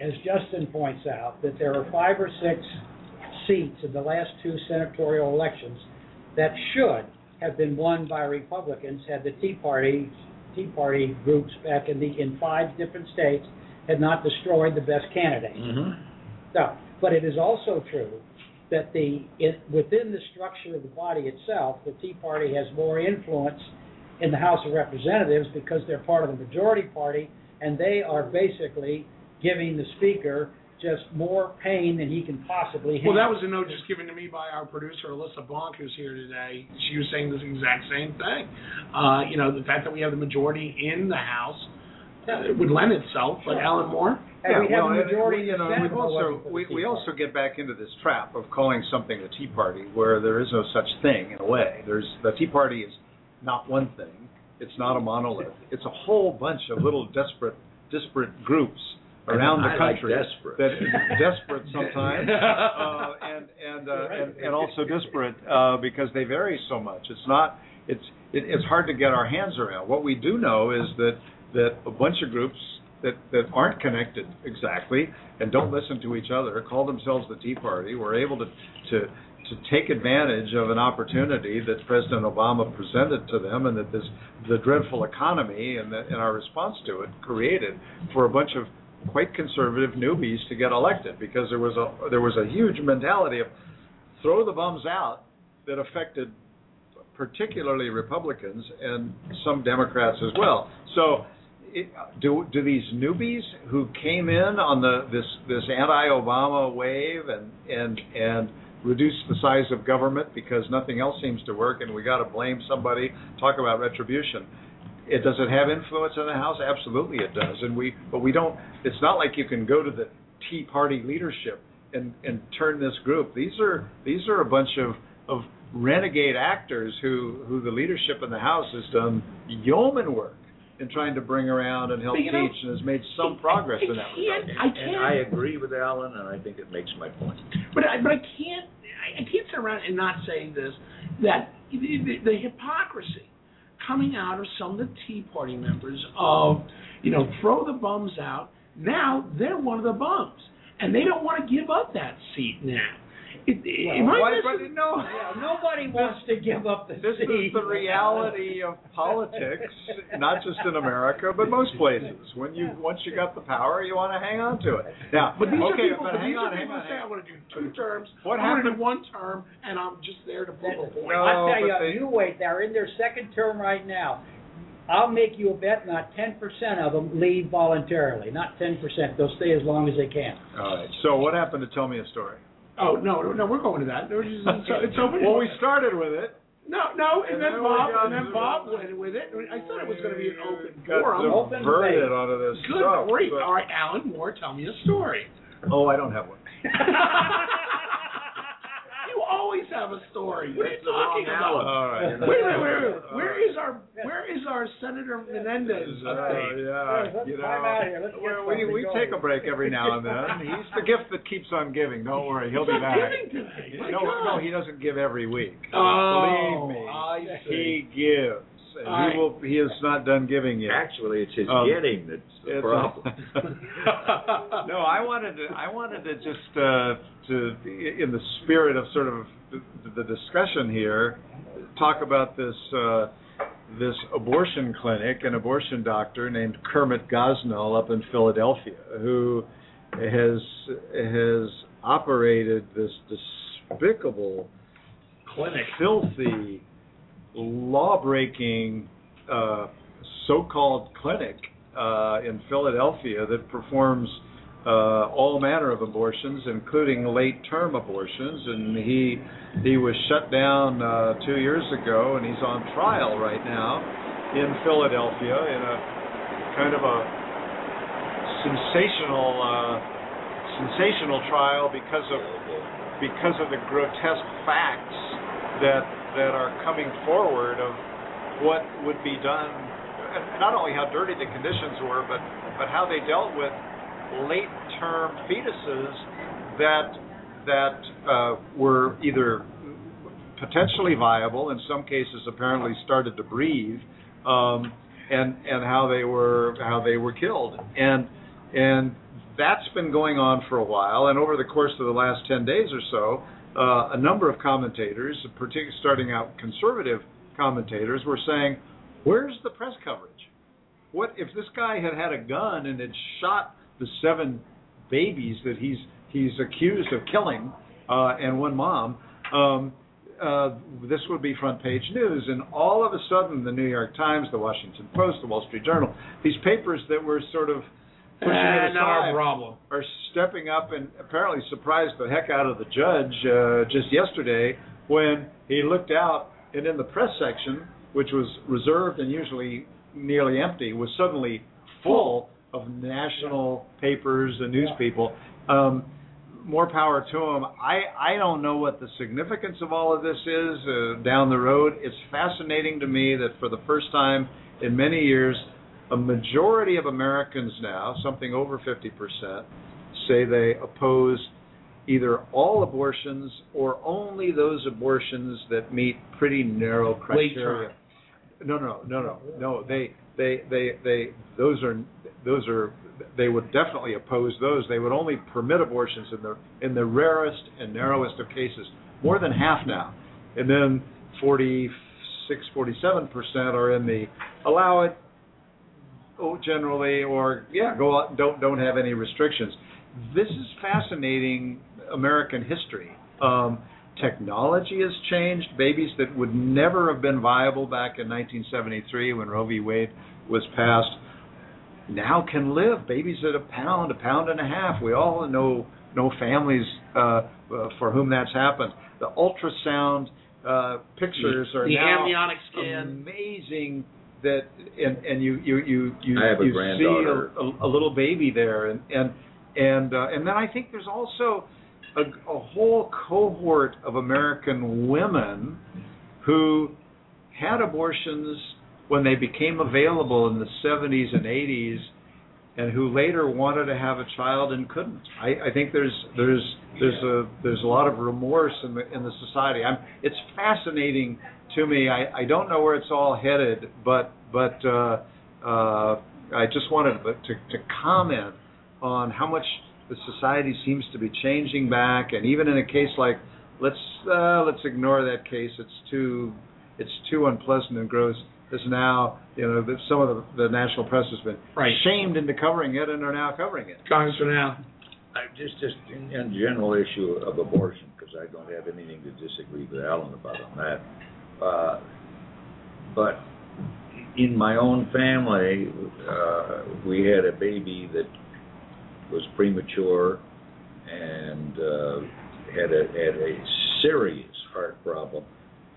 Speaker 2: as Justin points out, that there are five or six seats in the last two senatorial elections that should have been won by Republicans had the Tea Party, Tea Party groups back in the, in five different states had not destroyed the best candidate.
Speaker 4: Mm-hmm.
Speaker 2: No, but it is also true that the, it, within the structure of the body itself, the Tea Party has more influence in the House of Representatives because they're part of the majority party, and they are basically giving the Speaker just more pain than he can possibly handle.
Speaker 1: Well, that was a note just given to me by our producer, Alyssa Bonk, who's here today. She was saying this exact same thing. Uh, you know, the fact that we have the majority in the House uh, would lend itself, but Alan Moore?
Speaker 2: And we have
Speaker 3: well,
Speaker 2: majority
Speaker 3: we- you know, we've
Speaker 2: if it wasn't
Speaker 3: also we, we also get back into this trap of calling something the Tea Party where there is no such thing in a way. There's the Tea Party is not one thing. It's not a monolith. It's a whole bunch of little desperate disparate groups around the
Speaker 4: I like
Speaker 3: country
Speaker 4: desperate.
Speaker 3: that desperate sometimes uh, and and, uh, and and also disparate uh, because they vary so much. It's not it's it, it's hard to get our hands around. What we do know is that that a bunch of groups that that aren't connected exactly and don't listen to each other call themselves the Tea Party were able to to to take advantage of an opportunity that President Obama presented to them and that this the dreadful economy and, the, and our response to it created for a bunch of quite conservative newbies to get elected because there was a there was a huge mentality of throw the bums out that affected particularly Republicans and some Democrats as well. So it, do do these newbies who came in on the this this anti-Obama wave and and and reduce the size of government because nothing else seems to work and we got to blame somebody talk about retribution it does it have influence in the house? Absolutely it does. And we but we don't it's not like you can go to the tea party leadership and and turn this group. These are these are a bunch of of renegade actors who who the leadership in the house has done yeoman work in trying to bring around and help
Speaker 1: But you know,
Speaker 3: teach and has made some progress in that
Speaker 1: I
Speaker 3: regard
Speaker 1: can't, I
Speaker 4: And I
Speaker 1: can't,
Speaker 4: agree with Alan, and I think it makes my point.
Speaker 1: but I, but I can't, I I can't sit around and not say this, that the, the, the hypocrisy coming out of some of the Tea Party members of, you know, throw the bums out. Now they're one of the bums, and they don't want to give up that seat now. It, am I
Speaker 3: Why-
Speaker 1: missing-
Speaker 3: but no
Speaker 2: Yeah, nobody wants to give up the
Speaker 3: This
Speaker 2: seat.
Speaker 3: is the reality of politics, not just in America, but most places. When you once you got the power, you want to hang on to it. Now,
Speaker 1: But these are people,
Speaker 3: but hang
Speaker 1: these
Speaker 3: on,
Speaker 1: are people
Speaker 3: on.
Speaker 1: say, I want to do two terms,
Speaker 3: What
Speaker 1: I want to do
Speaker 3: happened-
Speaker 1: one term, and I'm just there to point.
Speaker 3: No,
Speaker 2: I tell you,
Speaker 3: they-
Speaker 2: you wait. They're in their second term right now. I'll make you a bet. Not ten percent of them leave voluntarily. Not ten percent. They'll stay as long as they can.
Speaker 3: All right. So what happened to tell me a story?
Speaker 1: Oh no, no, no, we're going to that. We're just, it's, it's open.
Speaker 3: Well, we started with it.
Speaker 1: no, no, and,
Speaker 3: and
Speaker 1: then
Speaker 3: then
Speaker 1: Bob, and then Bob went with it. I thought it was going to be an open
Speaker 3: Got
Speaker 1: forum.
Speaker 2: Open
Speaker 3: diverted
Speaker 2: debate.
Speaker 3: onto this
Speaker 1: Good
Speaker 3: stuff.
Speaker 1: grief! All right, Alan Moore, tell me a story.
Speaker 3: Oh, I don't have one.
Speaker 1: you always have a story. What are you talking about?
Speaker 3: right.
Speaker 1: Wait, wait, wait, wait.
Speaker 3: All
Speaker 1: Where
Speaker 3: right.
Speaker 1: is our Where is our Senator Menendez
Speaker 3: Uh, yeah,
Speaker 2: Let's
Speaker 3: you know,
Speaker 2: climb out of here. Let's get
Speaker 3: well, we we take a break every now and then. He's the gift that keeps on giving. Don't worry, he'll
Speaker 1: He's
Speaker 3: be
Speaker 1: not
Speaker 3: back.
Speaker 1: giving today.
Speaker 3: No, no, he doesn't give every week.
Speaker 1: Oh,
Speaker 3: Believe me,
Speaker 1: I
Speaker 3: he gives,
Speaker 1: All right.
Speaker 3: he will. He is not done giving yet.
Speaker 4: Actually, it's his
Speaker 3: Um,
Speaker 4: getting that's the problem.
Speaker 3: no, I wanted to. I wanted to just uh, to, in the spirit of sort of the, the discussion here, talk about this uh, this abortion clinic, an abortion doctor named Kermit Gosnell up in Philadelphia, who has has operated this despicable,
Speaker 1: Clinic.
Speaker 3: filthy, law-breaking uh, so-called clinic uh, in Philadelphia that performs uh, all manner of abortions, including late-term abortions, and he he was shut down uh, two years ago, and he's on trial right now in Philadelphia in a kind of a sensational uh, sensational trial because of because of the grotesque facts that that are coming forward of what would be done, not only how dirty the conditions were, but but how they dealt with late term fetuses that that uh, were either potentially viable, in some cases apparently started to breathe, um, and and how they were how they were killed, and and that's been going on for a while, and over the course of the last ten days or so, uh, a number of commentators, particularly starting out conservative commentators, were saying, "Where's the press coverage? What if this guy had had a gun and had shot the seven babies that he's he's accused of killing uh, and one mom?" Um, uh, this would be front page news. And all of a sudden, the New York Times, the Washington Post, the Wall Street Journal, these papers that were sort of pushing it
Speaker 1: not our problem.
Speaker 3: are stepping up and apparently surprised the heck out of the judge uh, just yesterday when he looked out and in the press section, which was reserved and usually nearly empty, was suddenly full of national papers and news people. Um, more power to him. I I don't know what the significance of all of this is uh, down the road. It's fascinating to me that for the first time in many years, a majority of Americans now, something over 50%, say they oppose either all abortions or only those abortions that meet pretty narrow criteria. No, no, no, no, no. They, they, they, they. Those are, those are. They would definitely oppose those. They would only permit abortions in the in the rarest and narrowest of cases. More than half now, and then 46, 47 percent are in the allow it. Oh, generally, or yeah, go out, don't don't have any restrictions. This is fascinating American history. Um, technology has changed. Babies that would never have been viable back in 1973 when Roe v. Wade was passed now can live. Babies at a pound, a pound and a half. We all know know families uh, uh, for whom that's happened. The ultrasound uh, pictures are
Speaker 1: the
Speaker 3: now
Speaker 1: amniotic scan.
Speaker 3: amazing. That and and you you you you,
Speaker 4: I have a granddaughter.
Speaker 3: see a, a, a little baby there and and and uh, and then I think there's also a, a whole cohort of American women who had abortions when they became available in the 70s and 80s, and who later wanted to have a child and couldn't. I, I think there's there's there's a there's a lot of remorse in the in the society. I'm it's fascinating to me. I, I don't know where it's all headed, but but uh, uh, I just wanted to, to to comment on how much the society seems to be changing back, and even in a case like let's uh, let's ignore that case. It's too it's too unpleasant and gross. Is now you know that some of the, the national press has been
Speaker 1: Right.
Speaker 3: shamed into covering it and are now covering it.
Speaker 1: Congressman Al.
Speaker 4: I just just in, in general issue of abortion because I don't have anything to disagree with Alan about on that. Uh, but in my own family, uh, we had a baby that was premature and uh, had a had a serious heart problem.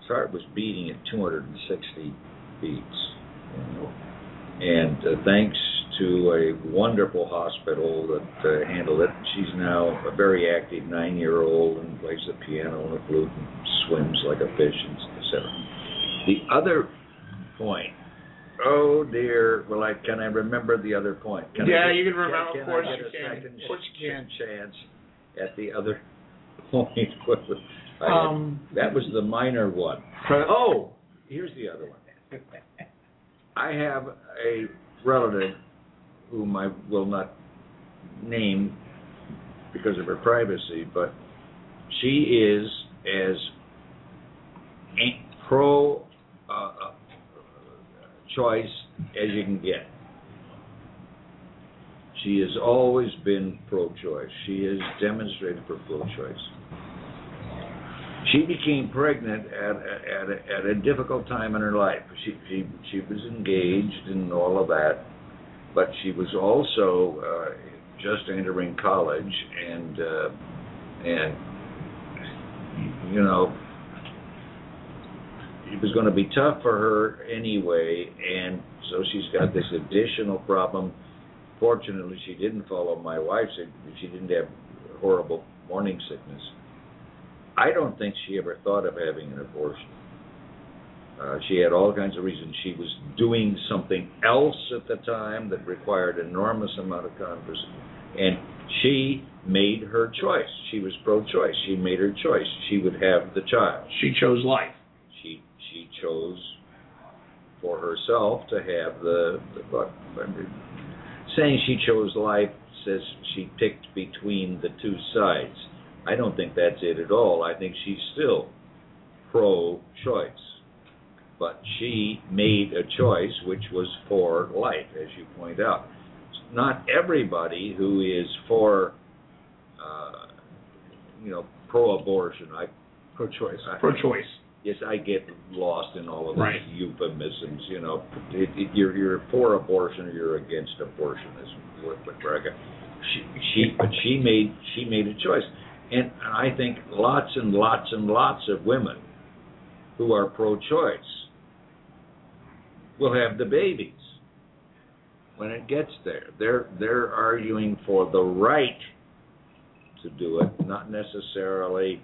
Speaker 4: His heart was beating at 260 beats. You know. And uh, thanks to a wonderful hospital that uh, handled it, she's now a very active nine-year-old and plays the piano and the flute and swims like a fish, and etc. The other point. Oh dear. Well, I can I remember the other point? Can I
Speaker 1: Yeah,
Speaker 4: get-
Speaker 1: you can remember,
Speaker 4: Can,
Speaker 1: of course you can. Of course you can.
Speaker 4: chance at the other point? Was- had-
Speaker 1: Um,
Speaker 4: that was the minor one. Oh, here's the other one. I have a relative whom I will not name because of her privacy, but she is as pro uh, uh, choice as you can get. She has always been pro-choice. She has demonstrated for pro-choice. She became pregnant at at a, at a difficult time in her life. She she she was engaged and all of that, but she was also uh, just entering college, and uh, and you know it was going to be tough for her anyway, and so she's got this additional problem. Fortunately, she didn't follow my wife's. She didn't have horrible morning sickness. I don't think she ever thought of having an abortion. Uh, she had all kinds of reasons. She was doing something else at the time that required enormous amount of conversation, and she made her choice. She was pro-choice. She made her choice. She would have the child.
Speaker 1: She chose life.
Speaker 4: She she chose for herself to have the, the but saying she chose life says she picked between the two sides. I don't think that's it at all. I think she's still pro-choice but she made a choice which was for life, as you point out. Not everybody who is for, uh, you know, pro-abortion. I
Speaker 6: Pro-choice.
Speaker 1: Pro-choice.
Speaker 4: Yes, I get lost in all of these
Speaker 1: Right.
Speaker 4: euphemisms. You know, it, it, you're you're for abortion or you're against abortion is what what She she but she made she made a choice, and I think lots and lots and lots of women who are pro-choice will have the babies when it gets there. They're they're arguing for the right to do it, not necessarily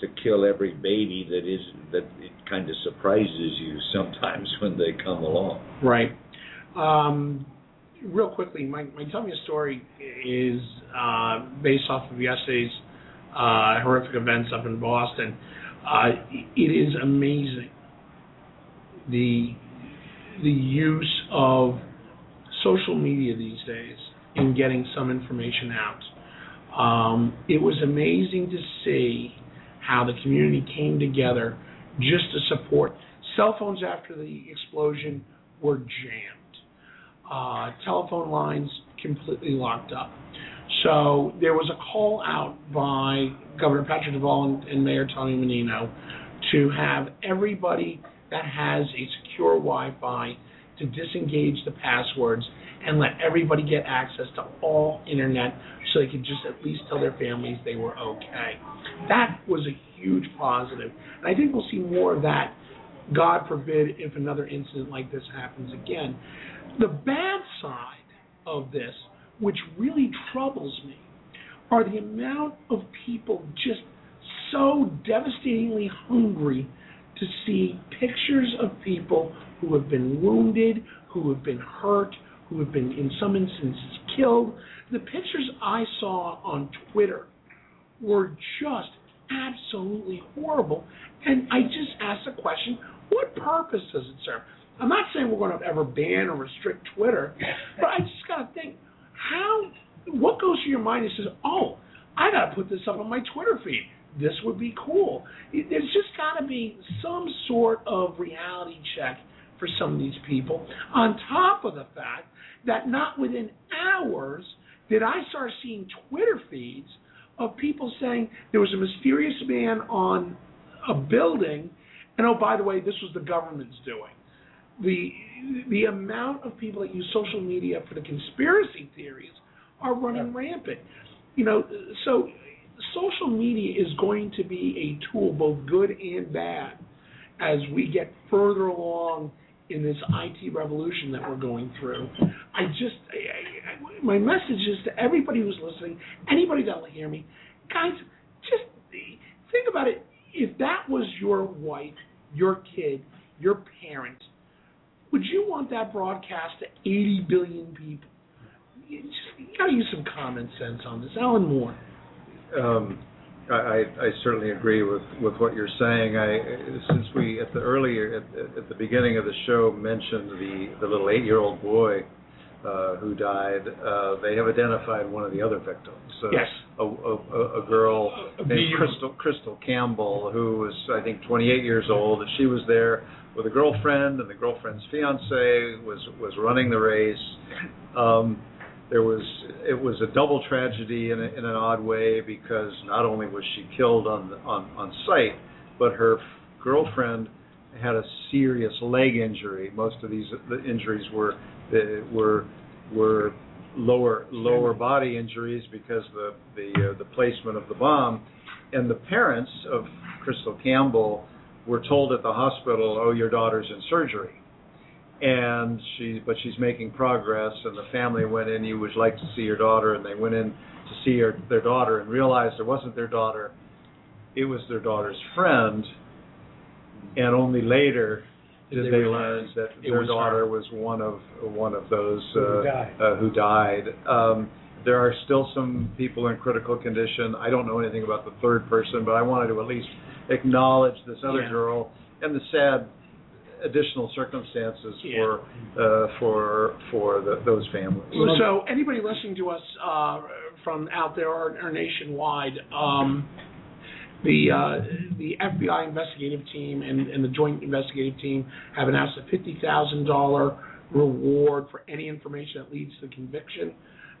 Speaker 4: to kill every baby that is that it kind of surprises you sometimes when they come along.
Speaker 1: Right. Um, real quickly, my, my tell me a story is uh, based off of yesterday's uh, horrific events up in Boston. Uh, it is amazing the the use of social media these days in getting some information out. Um, it was amazing to see how the community came together just to support. Cell phones after the explosion were jammed. Uh, telephone lines completely locked up. So there was a call out by Governor Patrick Deval and, and Mayor Tommy Menino to have everybody that has a secure Wi-Fi to disengage the passwords and let everybody get access to all internet so they could just at least tell their families they were okay. That was a huge positive. And I think we'll see more of that, God forbid, if another incident like this happens again. The bad side of this, which really troubles me, are the amount of people just so devastatingly hungry to see pictures of people who have been wounded, who have been hurt, who have been, in some instances, killed. The pictures I saw on Twitter were just absolutely horrible. And I just asked the question what purpose does it serve? I'm not saying we're going to ever ban or restrict Twitter, but I just got to think how, what goes through your mind and says, oh, I got to put this up on my Twitter feed. This would be cool. There's just got to be some sort of reality check for some of these people, on top of the fact that not within hours did I start seeing Twitter feeds of people saying there was a mysterious man on a building, and oh, by the way, this was the government's doing. The the amount of people that use social media for the conspiracy theories are running rampant. You know, so social media is going to be a tool, both good and bad, as we get further along in this IT revolution that we're going through. I just, I, I, my message is to everybody who's listening, anybody that will hear me, guys, just think about it. If that was your wife, your kid, your parent, would you want that broadcast to 80 billion people? You, just, you got to use some common sense on this. Alan Moore.
Speaker 3: Um, I, I certainly agree with, with what you're saying. I since we at the earlier at, at the beginning of the show mentioned the the little eight year old boy uh, who died. Uh, they have identified one of the other victims. Uh,
Speaker 1: Yes.
Speaker 3: A, a, a girl
Speaker 1: A
Speaker 3: named Krystle Krystle Campbell who was I think 28 years old. And she was there with a girlfriend, and the girlfriend's fiance was was running the race. Um, there was it was a double tragedy in, a, in an odd way because not only was she killed on the, on on site, but her f- girlfriend had a serious leg injury. Most of these the injuries were uh, were were lower lower body injuries because the the uh, the placement of the bomb, and the parents of Krystle Campbell were told at the hospital, "Oh, your daughter's in surgery." and she but she's making progress and the family went in you would like to see your daughter and they went in to see her their daughter and realized it wasn't their daughter it was their daughter's friend and only later did
Speaker 1: They
Speaker 3: they learn that their
Speaker 1: was
Speaker 3: daughter
Speaker 1: her.
Speaker 3: was one of one of those
Speaker 2: Who
Speaker 3: uh,
Speaker 2: died.
Speaker 3: uh, who died um there are still some people in critical condition i don't know anything about the third person but i wanted to at least acknowledge this other
Speaker 1: Yeah.
Speaker 3: girl and the sad additional circumstances
Speaker 1: Yeah.
Speaker 3: for uh, for for the, those families.
Speaker 1: So anybody listening to us uh, from out there or, or nationwide, um, the uh, the FBI investigative team and, and the joint investigative team have announced a fifty thousand dollar reward for any information that leads to conviction,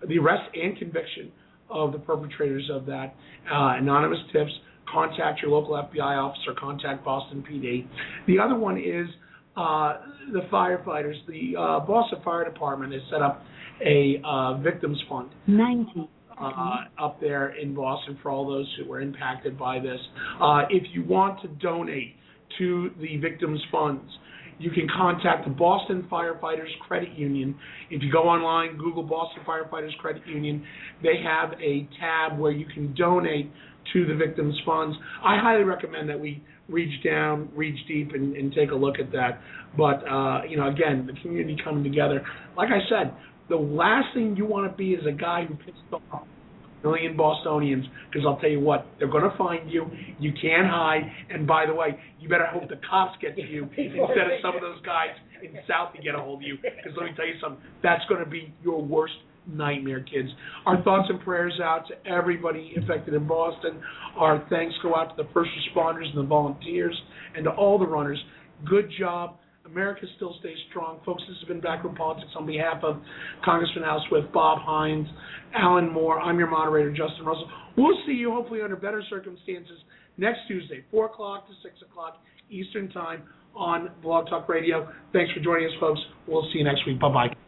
Speaker 1: the arrest and conviction of the perpetrators of that uh, anonymous tips. Contact your local FBI officer. Contact Boston PD. The other one is uh, the firefighters. The uh, Boston Fire Department has set up a uh, victims fund
Speaker 7: 90.
Speaker 1: uh, up there in Boston for all those who were impacted by this. Uh, if you want to donate to the victims' funds, you can contact the Boston Firefighters Credit Union. If you go online, Google Boston Firefighters Credit Union, they have a tab where you can donate to the victims' funds. I highly recommend that we reach down, reach deep, and, and take a look at that. But uh, you know, again, the community coming together. Like I said, the last thing you want to be is a guy who pissed off a million Bostonians. Because I'll tell you what, they're going to find you. You can't hide. And by the way, you better hope the cops get to you instead of some of those guys in South to get a hold of you. Because let me tell you something, that's going to be your worst nightmare, kids. Our thoughts and prayers out to everybody affected in Boston. Our thanks go out to the first responders and the volunteers and to all the runners. Good job. America still stays strong. Folks, this has been Backroom Politics on behalf of Congressman Al Swift, Bob Hines, Alan Moore. I'm your moderator, Justin Russell. We'll see you hopefully under better circumstances next Tuesday, 4 o'clock to 6 o'clock Eastern Time on Blog Talk Radio. Thanks for joining us, folks. We'll see you next week. Bye-bye.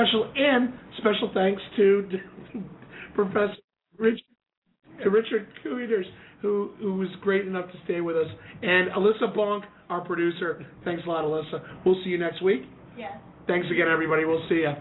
Speaker 1: Special and special thanks to Professor Rich, Richard Kuiters, who who was great enough to stay with us, and Alyssa Bonk, our producer. Thanks a lot, Alyssa. We'll see you next week.
Speaker 7: Yes.
Speaker 1: Thanks again, everybody. We'll see you.